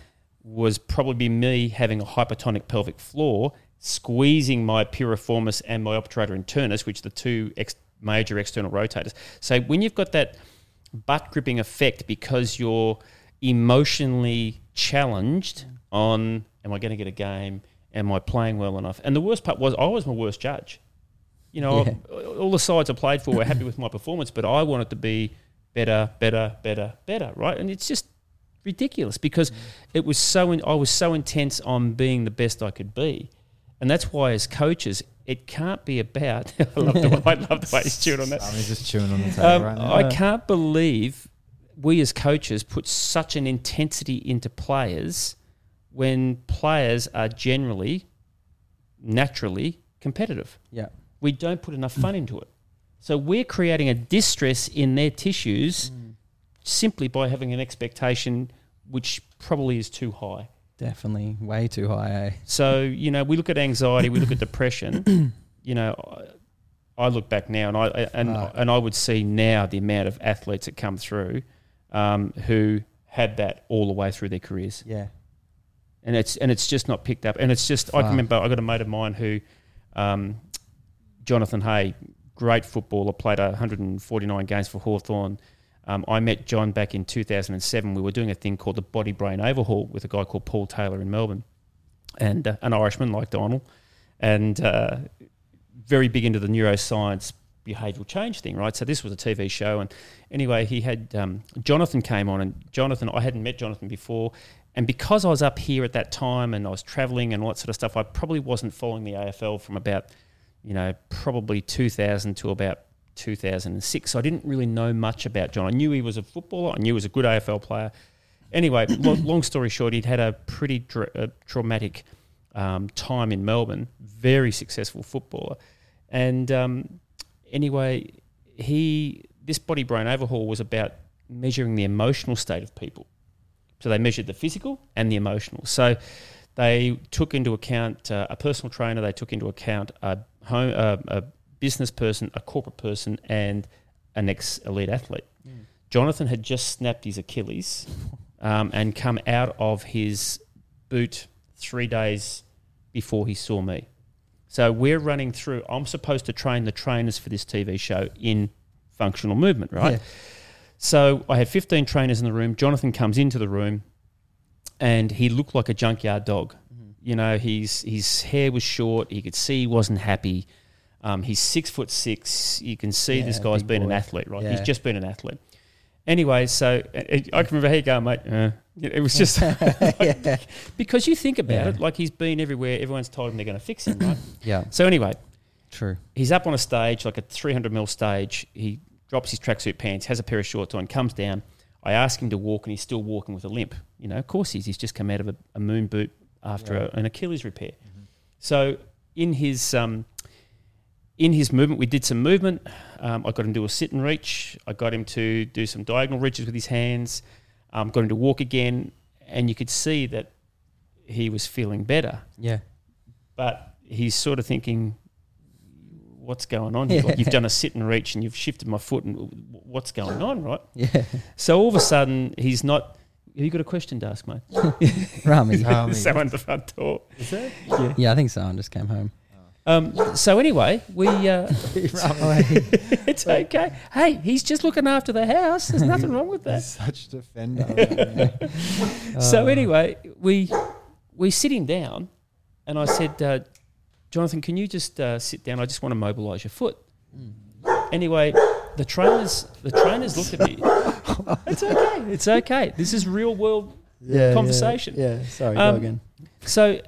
was probably me having a hypertonic pelvic floor, squeezing my piriformis and my obturator internus, which are the two ex- major external rotators. So when you've got that butt gripping effect because you're emotionally challenged mm. on, am I going to get a game? Am I playing well enough? And the worst part was I was my worst judge. You know, Yeah. all the sides I played for were happy with my performance, but I wanted to be better, better, better, better, right? And it's just ridiculous because it was so in, I was so intense on being the best I could be. And that's why as coaches, it can't be about. I love the way, I love the way he's chewing on that. I'm just chewing on the table Um, right now. I can't believe we as coaches put such an intensity into players when players are generally, naturally competitive. Yeah. We don't put enough fun into it. So we're creating a distress in their tissues simply by having an expectation which probably is too high. Definitely way too high. Eh? So you know, we look at anxiety, we look at depression. You know, I, I look back now, and I and and I would see now the amount of athletes that come through um, who had that all the way through their careers, Yeah. and it's and it's just not picked up. And it's just I can remember I got a mate of mine who, um, Jonathan Hay, great footballer, played 149 games for Hawthorn. Um, I met John back in 2007. We were doing a thing called the Body Brain Overhaul with a guy called Paul Taylor in Melbourne, and uh, an Irishman like Donald, and uh, very big into the neuroscience behavioural change thing, right? So this was a TV show, and anyway, he had um, Jonathan came on, and Jonathan, I hadn't met Jonathan before, and because I was up here at that time and I was travelling and all that sort of stuff, I probably wasn't following the AFL from about, you know, probably 2000 to about 2006. So I didn't really know much about John. I knew he was a footballer. I knew he was a good AFL player. Anyway, lo- long story short, he'd had a pretty traumatic um, time in Melbourne. Very successful footballer, and um, anyway, he this body brain overhaul was about measuring the emotional state of people. So they measured the physical and the emotional. So they took into account uh, a personal trainer. They took into account a home, uh, a business person, a corporate person, and an ex elite athlete. Jonathan had just snapped his Achilles um, and come out of his boot three days before he saw me. So we're running through. I'm supposed to train the trainers for this TV show in functional movement, right? Yeah. So I had 15 trainers in the room. Jonathan comes into the room, and he looked like a junkyard dog. You know, his his hair was short. You could see he wasn't happy. Um, he's six foot six. You can see this guy's been an athlete, right? He's just been an athlete. Anyway, so uh, I can remember how you going, mate. Uh, it was just yeah. because you think about Yeah. it, like he's been everywhere. Everyone's told him they're going to fix him, right? Yeah. so anyway, True. he's up on a stage, like a 300 mil stage. He drops his tracksuit pants, has a pair of shorts on, comes down. I ask him to walk, and he's still walking with a limp. You know, of course he's. He's just come out of a, a moon boot after a, an Achilles repair. So in his um, in his movement, we did some movement. Um, I got him to do a sit and reach. I got him to do some diagonal reaches with his hands. Um, got him to walk again, and you could see that he was feeling better Yeah. but he's sort of thinking, "What's going on? here? Like, you've done a sit and reach, and you've shifted my foot, and what's going on, right?" Yeah. So all of a sudden, he's not. Have you got a question to ask, mate? Rami. Um, Someone at the front door. yeah, I think someone just came home. Um, so anyway, we. Uh, it's okay. Hey, he's just looking after the house. There's nothing wrong with that. He's such a defender. So anyway, we we sit him down, and I said, uh, Jonathan, can you just uh, sit down? I just want to mobilise your foot. Anyway, the trainers the trainers looked at me. it's okay. It's okay. This is real world. yeah, Conversation. Yeah. yeah. Sorry, Um, again. So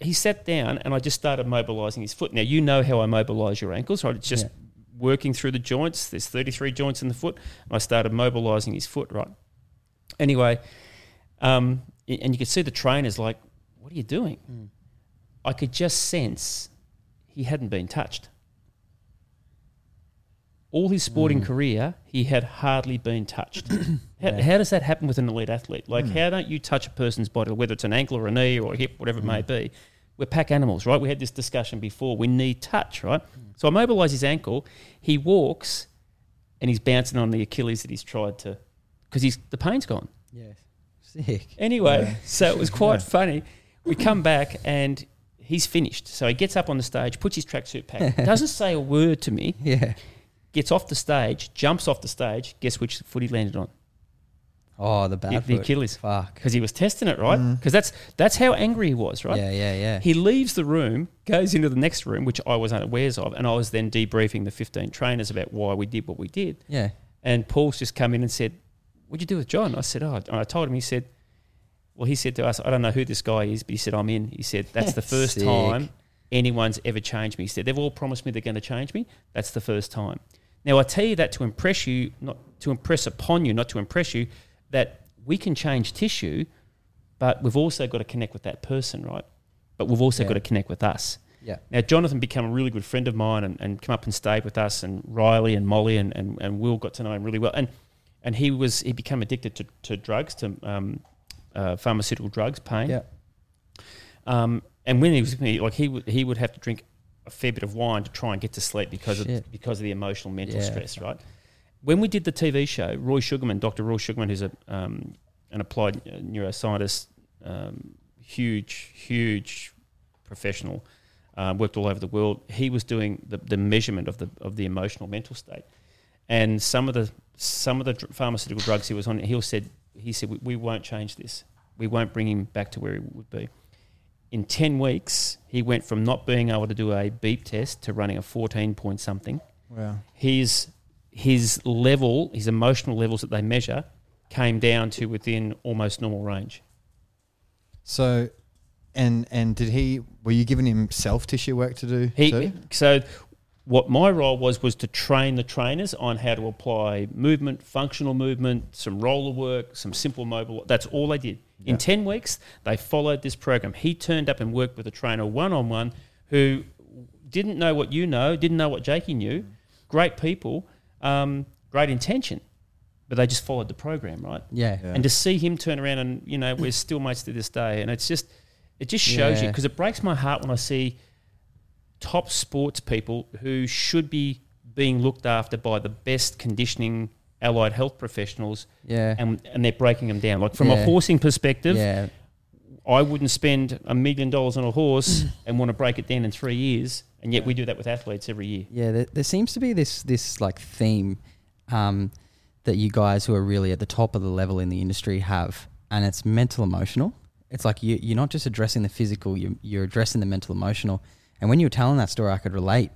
he sat down, and I just started mobilising his foot. Now you know how I mobilise your ankles, right? It's just Yeah. working through the joints. There's 33 joints in the foot. And I started mobilising his foot, right? Anyway, um, and you could see the trainers like, "What are you doing?" Mm. I could just sense he hadn't been touched. All his sporting Mm. career, he had hardly been touched. how, Yeah. how does that happen with an elite athlete? Like, Mm. how don't you touch a person's body, whether it's an ankle or a knee or a hip, whatever it may Mm. be? We're pack animals, right? We had this discussion before. We need touch, right? Mm. So I mobilise his ankle. He walks, and he's bouncing on the Achilles that he's tried to, because he's the pain's gone. Yeah. Sick. Anyway, Yeah. so it was quite Yeah. funny. We come back and he's finished. So he gets up on the stage, puts his tracksuit pack, doesn't say a word to me, Yeah. gets off the stage, jumps off the stage. Guess which foot he landed on? Oh, the The, bad the foot. Achilles. Fuck. Because he was testing it, right? Mm. Because that's that's how angry he was, right? Yeah, yeah, yeah. He leaves the room, goes into the next room, which I was unawares of, and I was then debriefing the 15 trainers about why we did what we did. yeah. And Paul's just come in and said, What'd you do with John? I said, Oh, and I told him, he said, Well, he said to us, I don't know who this guy is, but he said, I'm in. He said, That's the first Sick. time anyone's ever changed me. He said, they've all promised me they're going to change me. That's the first time. Now, I tell you that to impress you, not to impress upon you, not to impress you, that we can change tissue, but we've also got to connect with that person, right? But we've also Yeah. got to connect with us. Yeah. Now, Jonathan became a really good friend of mine and, and come up and stayed with us, and Riley and Molly and, and, and Will got to know him really well. And and he was he became addicted to, to drugs, to um, uh, pharmaceutical drugs, pain. Yeah. Um, and when he was with me, like he would he would have to drink a fair bit of wine to try and get to sleep because of because of the emotional mental Yeah. stress, right? When we did the TV show, Roy Sugarman, Dr. Roy Sugarman, who's a um, an applied uh, neuroscientist, um, huge, huge professional, uh, worked all over the world. He was doing the, the measurement of the of the emotional mental state, and some of the some of the dr- pharmaceutical drugs he was on, he said he said we, we won't change this. We won't bring him back to where he would be. In ten weeks, he went from not being able to do a beep test to running a fourteen point something. Wow. His his level, his emotional levels that they measure, came down to within almost normal range. So, and and did he? Were you giving him self tissue work to do He, too? so what my role was was to train the trainers on how to apply movement, functional movement, some roller work, some simple mobile. That's all they did. Yeah. In 10 weeks, they followed this program. He turned up and worked with a trainer one on one who didn't know what you know, didn't know what Jakey knew. Great people, um, great intention, but they just followed the program, right? Yeah. Yeah. and to see him turn around and you know we're still mates to this day and it's just it just shows you because it breaks my heart when i see top sports people who should be being looked after by the best conditioning allied health professionals Yeah. and, and they're breaking them down like from a Yeah. horsing perspective yeah. i wouldn't spend a million dollars on a horse and want to break it down in three years and yet we do that with athletes every year Yeah, there, there seems to be this this like theme um, that you guys who are really at the top of the level in the industry have, and it's mental emotional. It's like you, you're not just addressing the physical; you're, you're addressing the mental emotional. And when you were telling that story, I could relate,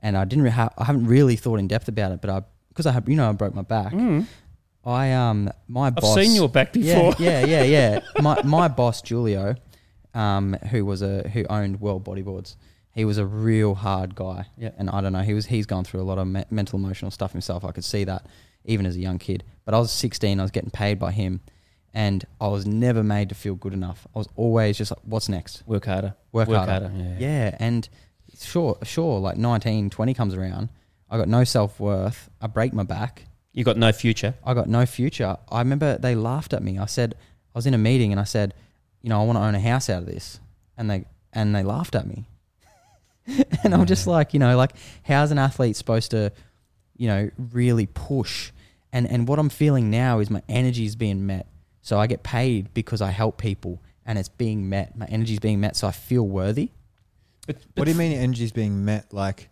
and I didn't. Re- ha- I haven't really thought in depth about it, but I because I have you know I broke my back. I um my i've boss. seen your back before Yeah, yeah, yeah, yeah. my my boss Julio, um, who was a who owned World Bodyboards. He was a real hard guy. Yeah. And I don't know, he was he's gone through a lot of me- mental emotional stuff himself. I could see that even as a young kid. But I was 16, I was getting paid by him and I was never made to feel good enough. I was always just like what's next? work harder Work, harder. yeah. Yeah, and sure, sure, like 19, 20 comes around. I got no self-worth. I break my back. you got no future I got no future. I remember they laughed at me. I said I was in a meeting and I said, you know, I want to own a house out of this, and they and they laughed at me. and I'm just like, you know, like how's an athlete supposed to, you know, really push? And and what I'm feeling now is my energy is being met. So I get paid because I help people, and it's being met. My energy is being met, so I feel worthy. but, What do you mean energy's being met? Like,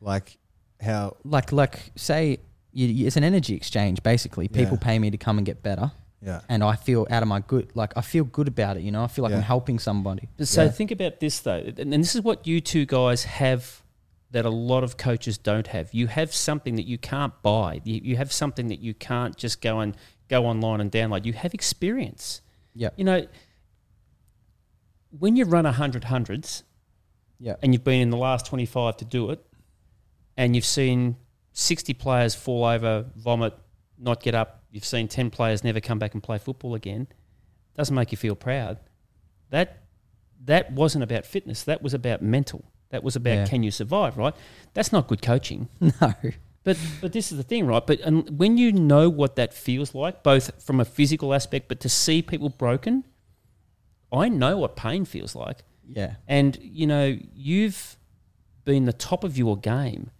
like how? Like like say. You, you- it's an energy exchange, basically. People Yeah. pay me to come and get better. Yeah. and I feel out of my good, like I feel good about it. You know, I feel like I'm helping somebody. But So Yeah. think about this though, and, and this is what you two guys have that a lot of coaches don't have. You have something that you can't buy. You, you have something that you can't just go and go online and download. You have experience. Yeah, You know, when you run a hundred hundreds yeah, and you've been in the last twenty five to do it, and you've seen sixty players fall over, vomit, not get up. You've seen ten players never come back and play football again. Doesn't make you feel proud. That that wasn't about fitness. That was about mental. That was about Yeah. can you survive, right? That's not good coaching. no, But but this is the thing, right? But and when you know what that feels like, both from a physical aspect, but to see people broken, I know what pain feels like. yeah, And you know, you've been the top of your game,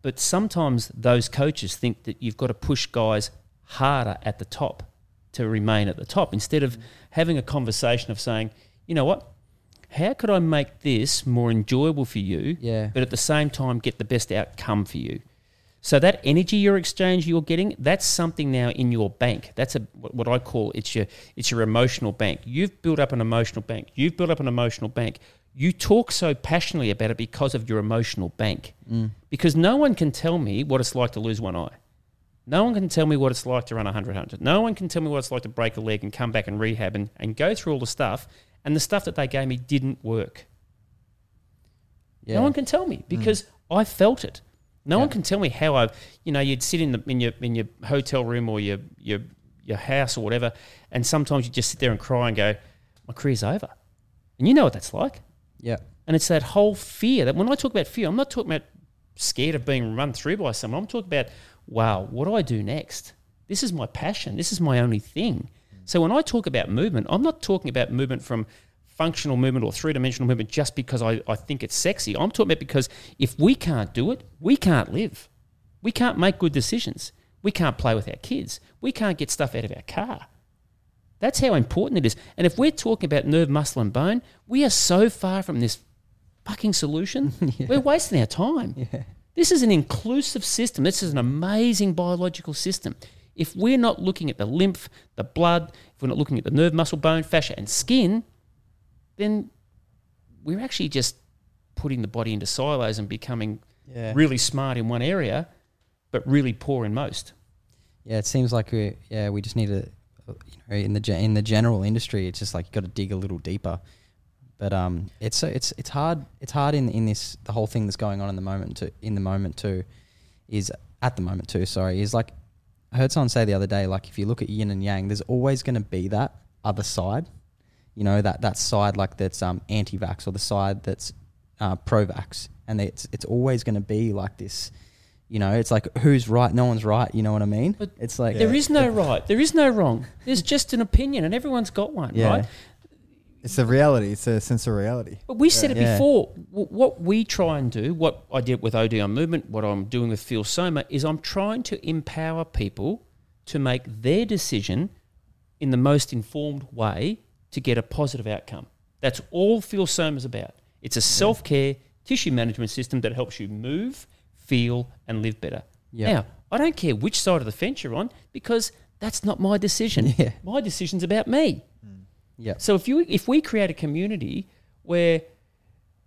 but sometimes those coaches think that you've got to push guys harder at the top to remain at the top instead of having a conversation of saying, you know what, how could I make this more enjoyable for you, yeah, but at the same time get the best outcome for you? So that energy you're exchanging, you're getting, that's something now in your bank. That's a what I call it's your it's your emotional bank. You've built up an emotional bank. You've built up an emotional bank. You talk so passionately about it because of your emotional bank. Mm. Because no one can tell me what it's like to lose one eye. No one can tell me what it's like to run a 100 100. No one can tell me what it's like to break a leg and come back and rehab and, and go through all the stuff. And the stuff that they gave me didn't work. Yeah. No one can tell me because I felt it. No one can tell me how I, you know, you'd sit in the in your in your hotel room or your your your house or whatever, and sometimes you just sit there and cry and go, "My career's over," and you know what that's like. Yeah. And it's that whole fear that when I talk about fear, I'm not talking about scared of being run through by someone. I'm talking about, wow, what do I do next? This is my passion. This is my only thing. So when I talk about movement, I'm not talking about movement from functional movement or three dimensional movement just because I, I think it's sexy. I'm talking about because if we can't do it, we can't live. We can't make good decisions. We can't play with our kids. We can't get stuff out of our car. That's how important it is. And if we're talking about nerve, muscle, and bone, we are so far from this fucking solution. We're wasting our time. Yeah. This is an inclusive system. This is an amazing biological system. If we're not looking at the lymph, the blood, if we're not looking at the nerve, muscle, bone, fascia, and skin, then we're actually just putting the body into silos and becoming Yeah. really smart in one area, but really poor in most. Yeah, it seems like we yeah we just need to, you know, in the in the general industry, it's just like you got to dig a little deeper. But um, it's so it's it's hard it's hard in in this the whole thing that's going on in the moment to in the moment too, is at the moment too. Sorry, is like I heard someone say the other day like if you look at yin and yang, there's always going to be that other side, you know that that side like that's um anti-vax or the side that's uh, pro-vax, and it's it's always going to be like this. You know, it's like who's right? No one's right. You know what I mean? But it's like There is no right. There is no wrong. There's just an opinion, and everyone's got one, Yeah. right? It's a reality. It's a sense of reality. But we said it Yeah. before. W- What we try and do, what I did with O'Dwyer on movement, what I'm doing with Feel Soma, is I'm trying to empower people to make their decision in the most informed way to get a positive outcome. That's all Feel Soma is about. It's a self care tissue management system that helps you move, feel, and live better. Yeah. Now, I don't care which side of the fence you're on because that's not my decision. Yeah. My decision's about me. Mm. yeah, So if you if we create a community where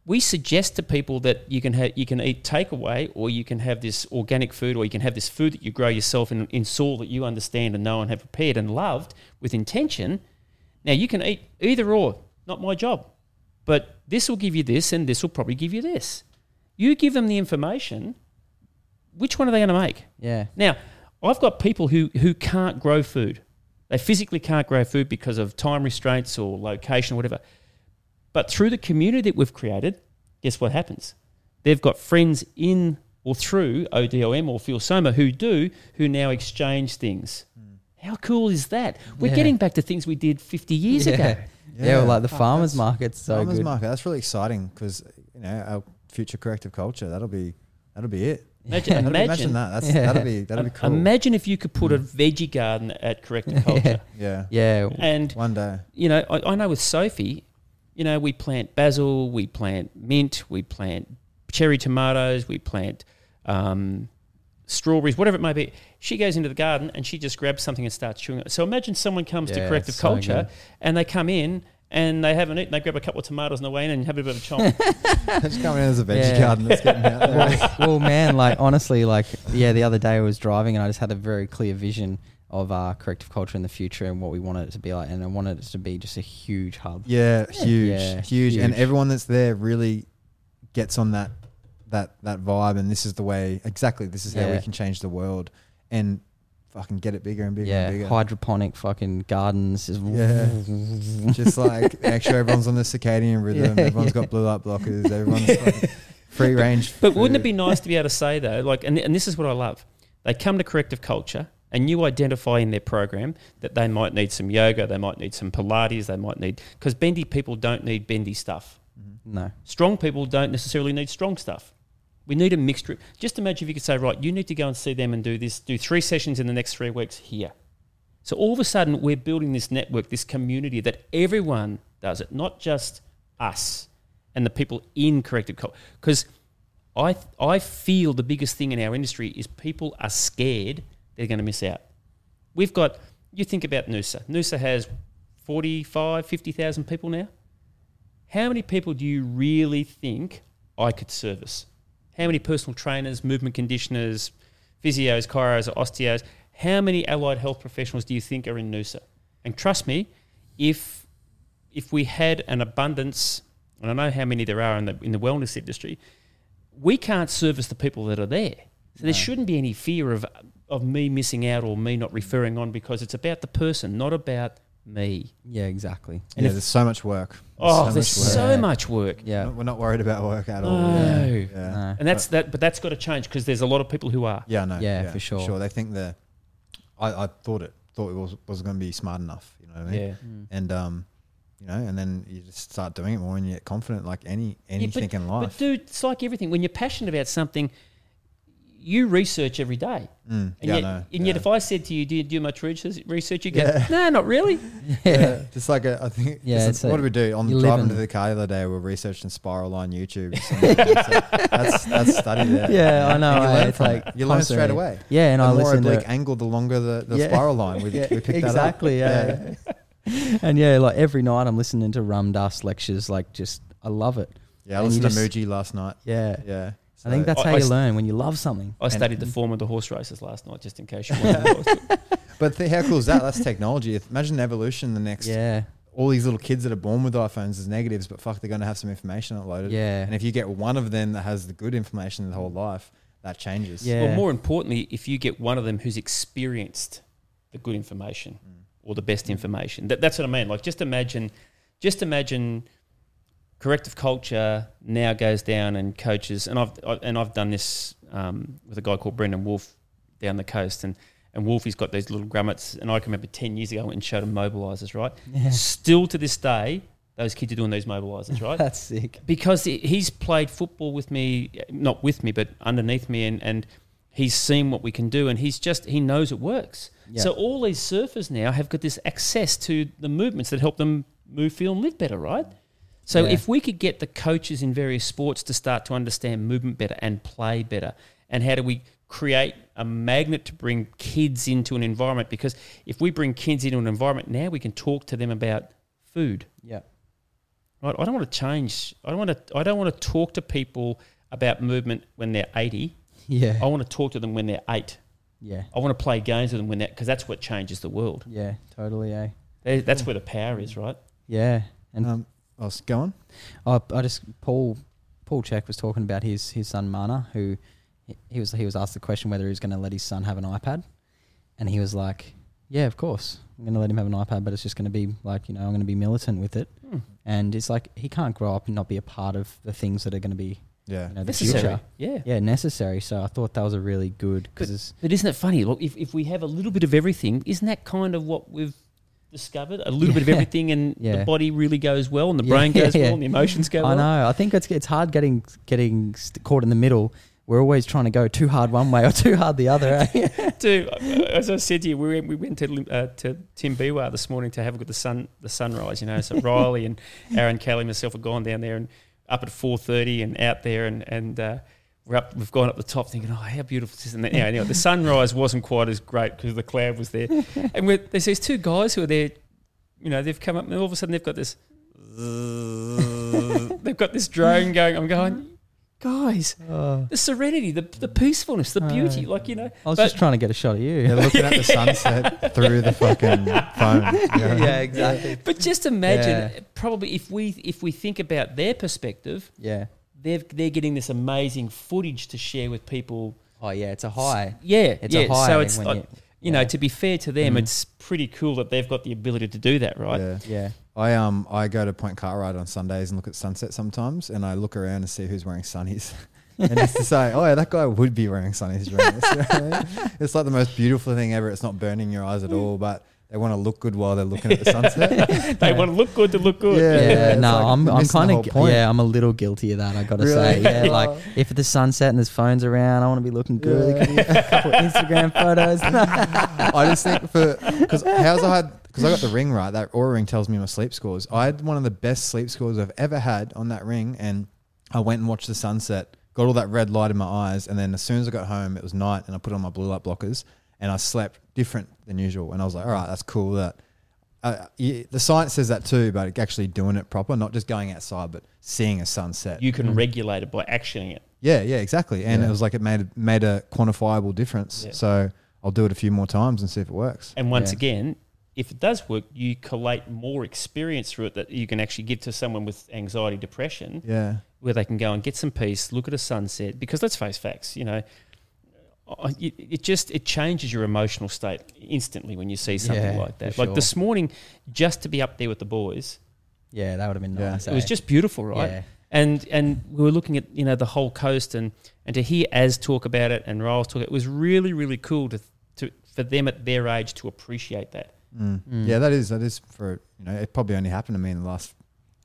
we suggest to people that you can have you can eat takeaway or you can have this organic food or you can have this food that you grow yourself in, in soil that you understand and know and have prepared and loved with intention. Now you can eat either or. Not my job, but this will give you this and this will probably give you this. You give them the information. Which one are they going to make? yeah, Now, I've got people who, who can't grow food. They physically can't grow food because of time restraints or location or whatever. But through the community that we've created, guess what happens? They've got friends in or through ODOM or Feel Soma who do, who now exchange things. Hmm. How cool is that? We're Yeah. getting back to things we did 50 years yeah. ago. Yeah, well, like the Fuck, farmers that's- market's so Farmers good. market. That's really exciting because you know our future corrective culture. That'll be that'll be it. Imagine, That'll be- imagine, imagine that. That's, Yeah. That'll be that'll be cool. imagine if you could put a veggie garden at Corrective Culture. yeah. Yeah, And One day. you know, I, I know with Sophie, you know, we plant basil, we plant mint, we plant cherry tomatoes, we plant um, strawberries, whatever it may be. She goes into the garden and she just grabs something and starts chewing it. So imagine someone comes to corrective so culture good. and they come in and they haven't eaten, they grab a couple of tomatoes on the way in and have a bit of a chomp. Just coming in as a veggie Yeah. garden that's getting out there. well, well, man, like honestly, like yeah, the other day I was driving and I just had a very clear vision of uh, corrective culture in the future and what we wanted it to be like, and I wanted it to be just a huge hub. Yeah, huge, Yeah, huge, and everyone that's there really gets on that that that vibe, and this is the way. Exactly, this is how we can change the world, and fucking get it bigger and bigger yeah, and bigger. hydroponic fucking gardens. Just Yeah. Just like make sure everyone's on the circadian rhythm. Yeah, everyone's yeah. got blue light blockers. Everyone's fucking free range. But wouldn't it food. be nice to be able to say though, like, and, and this is what I love. They come to corrective culture, and you identify in their program that they might need some yoga, they might need some Pilates, they might need because bendy people don't need bendy stuff. no, Strong people don't necessarily need strong stuff. We need a mixture. Just imagine if you could say, right, you need to go and see them and do this, do three sessions in the next three weeks here. So all of a sudden, we're building this network, this community that everyone does it, not just us and the people in corrective culture. Because I, I feel the biggest thing in our industry is people are scared they're going to miss out. We've got, you think about Noosa. Noosa has 45, 50,000 people now. How many people do you really think I could service? How many personal trainers, movement conditioners, physios, chiros, or osteos? How many allied health professionals do you think are in Noosa? And trust me, if if we had an abundance and I know how many there are in the in the wellness industry, we can't service the people that are there. So there shouldn't be any fear of of me missing out or me not referring on because it's about the person, not about me. Yeah, exactly. yeah, there's so much work. Oh, so there's much work. so Yeah. much work. Yeah. We're not worried about work at all. No. Yeah. Yeah. No. And that's that, but that's got to change because there's a lot of people who are. Yeah, no. Yeah, for sure. Sure. They think that I, I thought it thought it was was going to be smart enough. You know what I mean? Yeah. And um, you know, and then you just start doing it more, and you get confident, like any anything in life. But dude, it's like everything. When you're passionate about something, you research every day. Mm, And yeah, yet, no, and yet if I said to you, "Do you do much research?" Research, you go, Yeah. "No, not really." yeah, just like a, I think. Yeah, Yeah, it's what a- do we do on the live driving to the car the other day? We're researching spiral on YouTube. So that's that's study there. Yeah, I know, And you eh, learn it's like it. you learn straight away. Yeah, and the I more listen to oblique angle, the longer the, the Yeah. spiral line. We, Yeah, we picked exactly. that up. Exactly. Yeah. and yeah, like every night I'm listening to Ram Dass lectures. Like, just I love it. Yeah, I And you listened to Mooji last night. Yeah, Yeah. I think that's I- how I you s- learn when you love something. I studied the form of the horse races last night, just in case you wanted. But th- how cool is that? That's technology. If- Imagine evolution. The next, Yeah, all these little kids that are born with iPhones as negatives, but fuck, they're going to have some information uploaded. yeah, And if you get one of them that has the good information the whole life, that changes. Yeah. Well, more importantly, if you get one of them who's experienced the good information Mm. or the best information, that, that's what I mean. Like, just imagine, just imagine, corrective culture now goes down and coaches, and I've I, and I've done this um, with a guy called Brendan Wolf down the coast, and and Wolfie's got these little grummets, and I can remember ten years ago I went and showed him mobilisers, right? yeah. Still to this day, those kids are doing those mobilisers, right? That's sick. because he's played football with me, not with me, but underneath me, and, and he's seen what we can do, and he's just he knows it works. So all these surfers now have got this access to the movements that help them move, feel, and live better, right? So Yeah. if we could get the coaches in various sports to start to understand movement better and play better, and how do we create a magnet to bring kids into an environment? Because if we bring kids into an environment now, we can talk to them about food, Yeah, Right, I don't want to change. I don't want to. I don't want to talk to people about movement when they're eighty. yeah, I want to talk to them when they're eight. yeah, I want to play games with them when that because that's what changes the world. yeah. Totally. Eh. That's where the power is, right? Yeah, and Um, I was going. I, I just Paul Paul Chek was talking about his his son Mana, who he- he was he was asked the question whether he was going to let his son have an iPad, and he was like, "Yeah, of course, I'm going to let him have an iPad, but it's just going to be like you know I'm going to be militant with it." Hmm. And it's like he can't grow up and not be a part of the things that are going to be Yeah. you know the Necessary. future. Yeah. Yeah, necessary. So I thought that was a really good because But isn't it funny? Look, if, if we have a little bit of everything, isn't that kind of what we've discovered? A little bit of everything, and Yeah. the body really goes well, and the Yeah, brain goes yeah. well, and the emotions go I well. know I think it's it's hard getting getting st- caught in the middle. We're always trying to go too hard one way or too hard the other. Eh? Dude, as I said to you, we went, we went to uh, to Tinbeerwah this morning to have a look at the sun the sunrise. You know, so Riley and Aaron Kelly and myself have gone down there and up at four thirty and out there and and uh, we're up. We've gone up the top, thinking, oh, how beautiful is this? And then, yeah, anyway, the sunrise wasn't quite as great because the cloud was there. And we're, there's these two guys who are there. You know, they've come up and all of a sudden they've got this. they've got this drone going. I'm going, guys, Oh. the serenity, the the peacefulness, the beauty, oh. like you know. I was but- just trying to get a shot of you. Yeah, looking at the sunset through the fucking phone. you know? exactly. But just imagine, Yeah. probably if we if we think about their perspective, Yeah. They're they're getting this amazing footage to share with people. Oh yeah, it's a high. Yeah, It's yeah. a high so it's when like, you- you, know yeah. to be fair to them, Mhm. it's pretty cool that they've got the ability to do that, right? Yeah. Yeah. I um I go to Point Cartwright on Sundays and look at sunset sometimes, and I look around and see who's wearing sunnies, and just to say, oh yeah, that guy would be wearing sunnies during this. You know what I mean? It's like the most beautiful thing ever. It's not burning your eyes at all, but they want to look good while they're looking at the sunset. they want to look good to look good. Yeah, Yeah, no, like I'm I'm kind of yeah, I'm a little guilty of that. I got to Really? say, yeah, like Oh. if it's sunset and there's phones around, I want to be looking good. Yeah. Could be a couple of Instagram photos. I just think for because how's I had because I got the ring right. That Oura ring tells me my sleep scores. I had one of the best sleep scores I've ever had on that ring, and I went and watched the sunset. Got all that red light in my eyes, and then as soon as I got home, it was night, and I put on my blue light blockers, and I slept different than usual. And I was like, all right, that's cool. That uh, yeah, the science says that too, but actually doing it proper, not just going outside, but seeing a sunset. You can regulate it by actioning it. Yeah, yeah, exactly. And Yeah. it was like it made made a quantifiable difference. Yeah. So I'll do it a few more times and see if it works. And once Yeah. again, if it does work, you collate more experience through it that you can actually give to someone with anxiety, depression, Yeah. where they can go and get some peace, look at a sunset. Because let's face facts, you know, I- it, it just it changes your emotional state instantly when you see something Yeah, like that. for Like sure. this morning, just to be up there with the boys, Yeah, that would have been Yeah. nice. it was eh? just beautiful, right? Yeah. And and we were looking at you know the whole coast and and to hear Az talk about it and Riles talk, it was really really cool to to for them at their age to appreciate that. Mm. Mm. Yeah, that is that is for you know it probably only happened to me in the last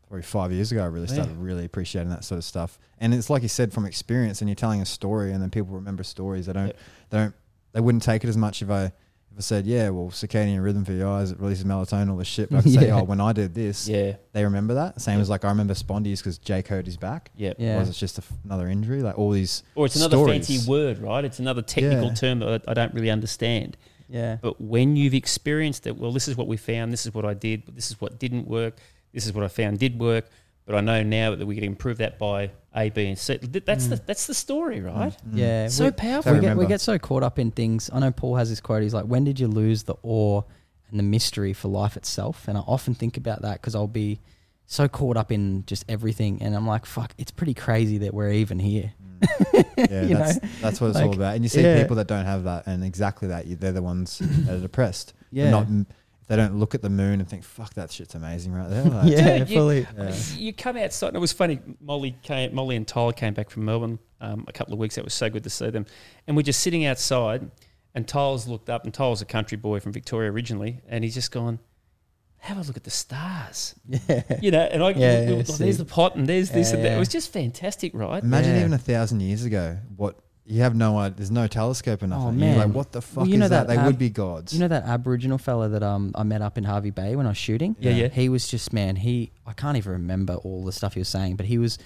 probably five years ago. I really started really appreciating that sort of stuff, and it's like you said from experience. And you're telling a story, and then people remember stories. They don't Yep. they don't they wouldn't take it as much if I if I said yeah, well circadian rhythm for your eyes, it releases melatonin, all this shit. But I could say oh when I did this, Yeah, they remember that. Same Yep. as like I remember spondies because Jake hurt his back. yeah. Yeah. Was it's just a f another injury? Like all these Or it's another Stories. fancy word, right? It's another technical Yeah. term that I I don't really understand. Yeah. But when you've experienced it, well, this is what we found. This is what I did. But this is what didn't work. This is what I found did work. But I know now that we can improve that by A, B, and C. Th- That's mm. the that's the story, right? Mm. mm. Yeah. So we, powerful. we get, we get so caught up in things. I know Paul has this quote. He's like, "When did you lose the awe and the mystery for life itself?" And I often think about that because I'll be so caught up in just everything, and I'm like, "Fuck, it's pretty crazy that we're even here." Mm. Yeah, You that's, know? that's what it's all about. And you see yeah. people that don't have that, and exactly that, you, they're the ones that are depressed. They're Yeah. not, if they don't look at the moon and think, "Fuck, that shit's amazing," right there. Like, yeah, Dude, you- fully. Yeah. You come outside, and it was funny. Molly came, Molly and Tyler came back from Melbourne um, a couple of weeks. It was so good to see them, and we're just sitting outside. And Tyler's looked up, and Tyler's a country boy from Victoria originally, and he's just gone, "Have a look at the stars." Yeah. You know, and I, Yeah, we- we- yeah, oh, there's the pot, and there's this, and that. It was just fantastic, right? Imagine Yeah. even a thousand years ago, what you have no idea. There's no telescope or nothing. You're man. like, what the fuck Well, you is know that? that They ab- would be gods. You know that Aboriginal fella that um I met up in Hervey Bay when I was shooting? Yeah, yeah. He was just man, he I can't even remember all the stuff he was saying, but he was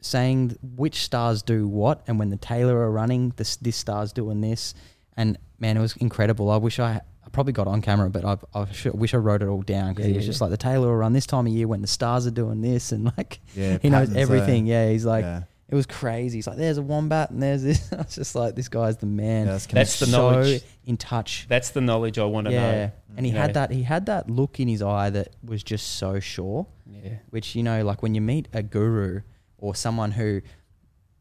saying which stars do what and when the tailor are running, this this star's doing this and man, it was incredible. I wish I I probably got on camera, but I, I sh- wish I wrote it all down because Yeah, he was yeah, just yeah. like the tailor will run this time of year when the stars are doing this and like yeah, he knows patterns there. everything. Yeah, he's like yeah. It was crazy. He's like, there's a wombat and there's this. I was just like, this guy's the man. Yeah, that's That's the so knowledge. in touch. That's the knowledge I want to Yeah, know. and he You had know. that. He had that look in his eye that was just so sure. Yeah, Which you know, like when you meet a guru or someone who,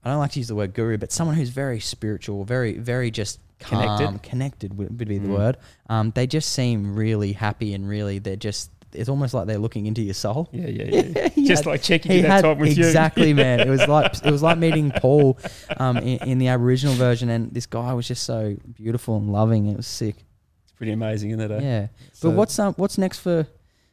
I don't like to use the word guru, but someone who's very spiritual, very, very just calm, Connected. connected would, would be the Mm. word. Um, they just seem really happy and really, they're just. It's almost like they're looking into your soul. yeah, yeah, yeah. He just had- like checking he in that had time with you. exactly, man. It was like it was like meeting Paul um, in, in the Aboriginal version, and this guy was just so beautiful and loving. It was sick. It's pretty amazing, isn't it? eh? Yeah. So- but what's um, what's next for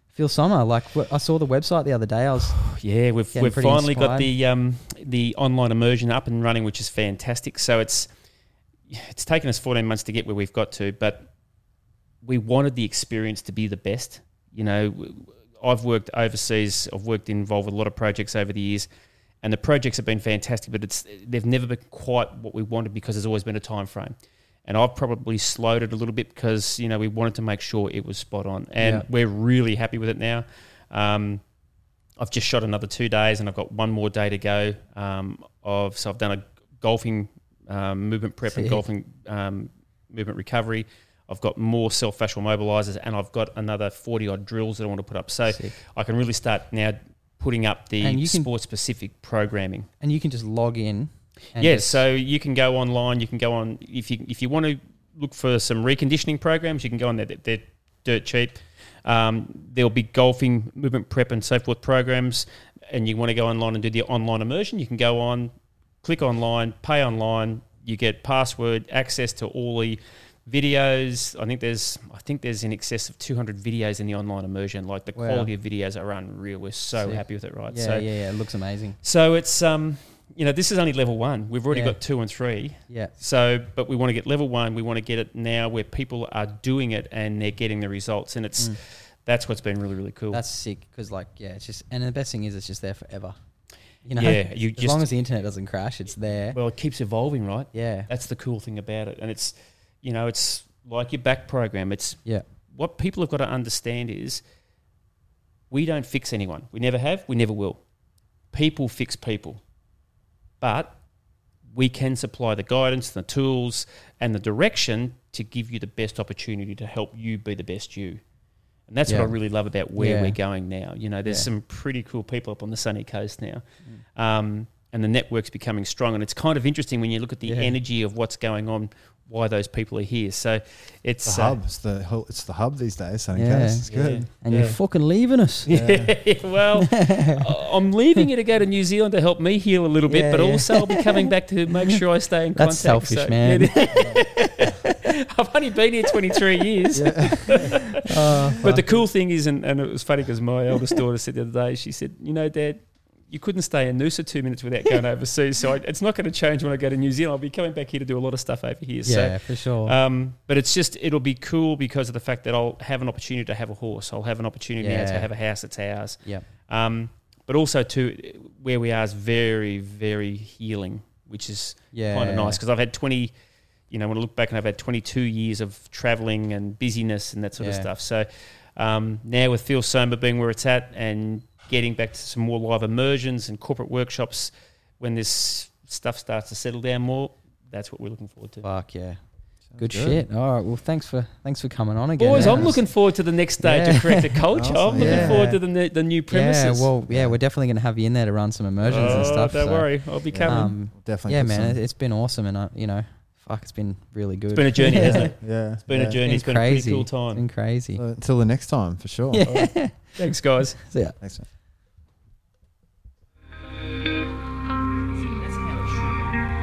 Phil Sommer? Like I saw the website the other day. I was Yeah, we've we've finally got the um, the online immersion up and running, which is fantastic. So it's it's taken us 14 months to get where we've got to, but we wanted the experience to be the best. You know, I've worked overseas. I've worked involved with a lot of projects over the years, and the projects have been fantastic. But it's they've never been quite what we wanted because there's always been a time frame. And I've probably slowed it a little bit because you know we wanted to make sure it was spot on, and Yeah. we're really happy with it now. Um, I've just shot another two days, and I've got one more day to go. Um, of so I've done a golfing um, movement prep and golfing um, movement recovery. I've got more self fascial mobilizers, and I've got another forty odd drills that I want to put up. So sick. I can really start now putting up the sport specific programming. and you can just log in. Yeah, so you can go online. You can go on if you if you want to look for some reconditioning programs. You can go on there. They're, they're dirt cheap. Um, there'll be golfing, movement prep, and so forth programs. And you want to go online and do the online immersion. You can go on, click online, pay online. You get password access to all the videos. I think there's I think there's in excess of 200 videos in the online immersion. Like the Wow. quality of videos are unreal. We're so Sick. happy with it, right? yeah, so yeah, yeah, it looks amazing. so it's um, you know, this is only level one. We've already Yeah. got two and three. Yeah, So, but we want to get level one. We want to get it now where people are doing it and they're getting the results, and it's Mm. that's what's been really really cool. that's sick because like yeah, it's just and the best thing is it's just there forever. You know, yeah, you as just long as the internet doesn't crash, it's there. well, it keeps evolving, right? yeah, That's the cool thing about it, and it's you know, it's like your back program. It's yeah, what people have got to understand is we don't fix anyone. We never have. We never will. People fix people, but we can supply the guidance, the tools, and the direction to give you the best opportunity to help you be the best you. And that's Yeah. what I really love about where Yeah. we're going now. You know, there's Yeah. some pretty cool people up on the sunny coast now. Um, and the network's becoming strong. And it's kind of interesting when you look at the Yeah. energy of what's going on, why those people are here. So it's It's the uh, hub. It's the whole- it's the hub these days. Sunny Yeah. Coast. It's good. Yeah. And you're fucking leaving us. Yeah, well, I- I'm leaving you to go to New Zealand to help me heal a little bit, Yeah, but yeah. also I'll be coming back to make sure I stay in That's contact. selfish, man. I've only been here 23 years. Oh, But the cool thing is, and, and it was funny because my eldest daughter said the other day, she said, You know, Dad, you couldn't stay in Noosa two minutes without going overseas. So I, it's not going to change when I go to New Zealand. I'll be coming back here to do a lot of stuff over here. yeah, for sure. Um, but it's just, it'll be cool because of the fact that I'll have an opportunity to have a horse. I'll have an opportunity now to have a house that's ours. yep. Um, but also, too, where we are is very, very healing, which is Yeah. kind of nice because I've had 20, you know, when I look back and I've had 22 years of traveling and busyness and that sort of stuff. So um, now with Phil Soma being where it's at and getting back to some more live immersions and corporate workshops when this stuff starts to settle down more, that's what we're looking forward to. Fuck yeah. Good, good. shit. All right. Well, thanks for thanks for coming on again. Boys, man. I'm looking forward to the next stage Yeah. of correct the culture. Awesome. I'm looking Yeah. forward to the, ne- the new premises. Yeah, well, yeah, we're definitely going to have you in there to run some immersions and Oh, stuff. Don't so, worry, I'll be Yeah. coming. Um, Definitely. yeah, man, some- it, it's been awesome, and uh, you know, fuck, it's been really good. it's been a journey, hasn't it? yeah. It's been yeah. a journey. It's been a crazy. pretty cool It's been time. crazy. Uh, until the next time, for sure. Yeah. Thanks, guys. So, yeah. Thanks, man thank you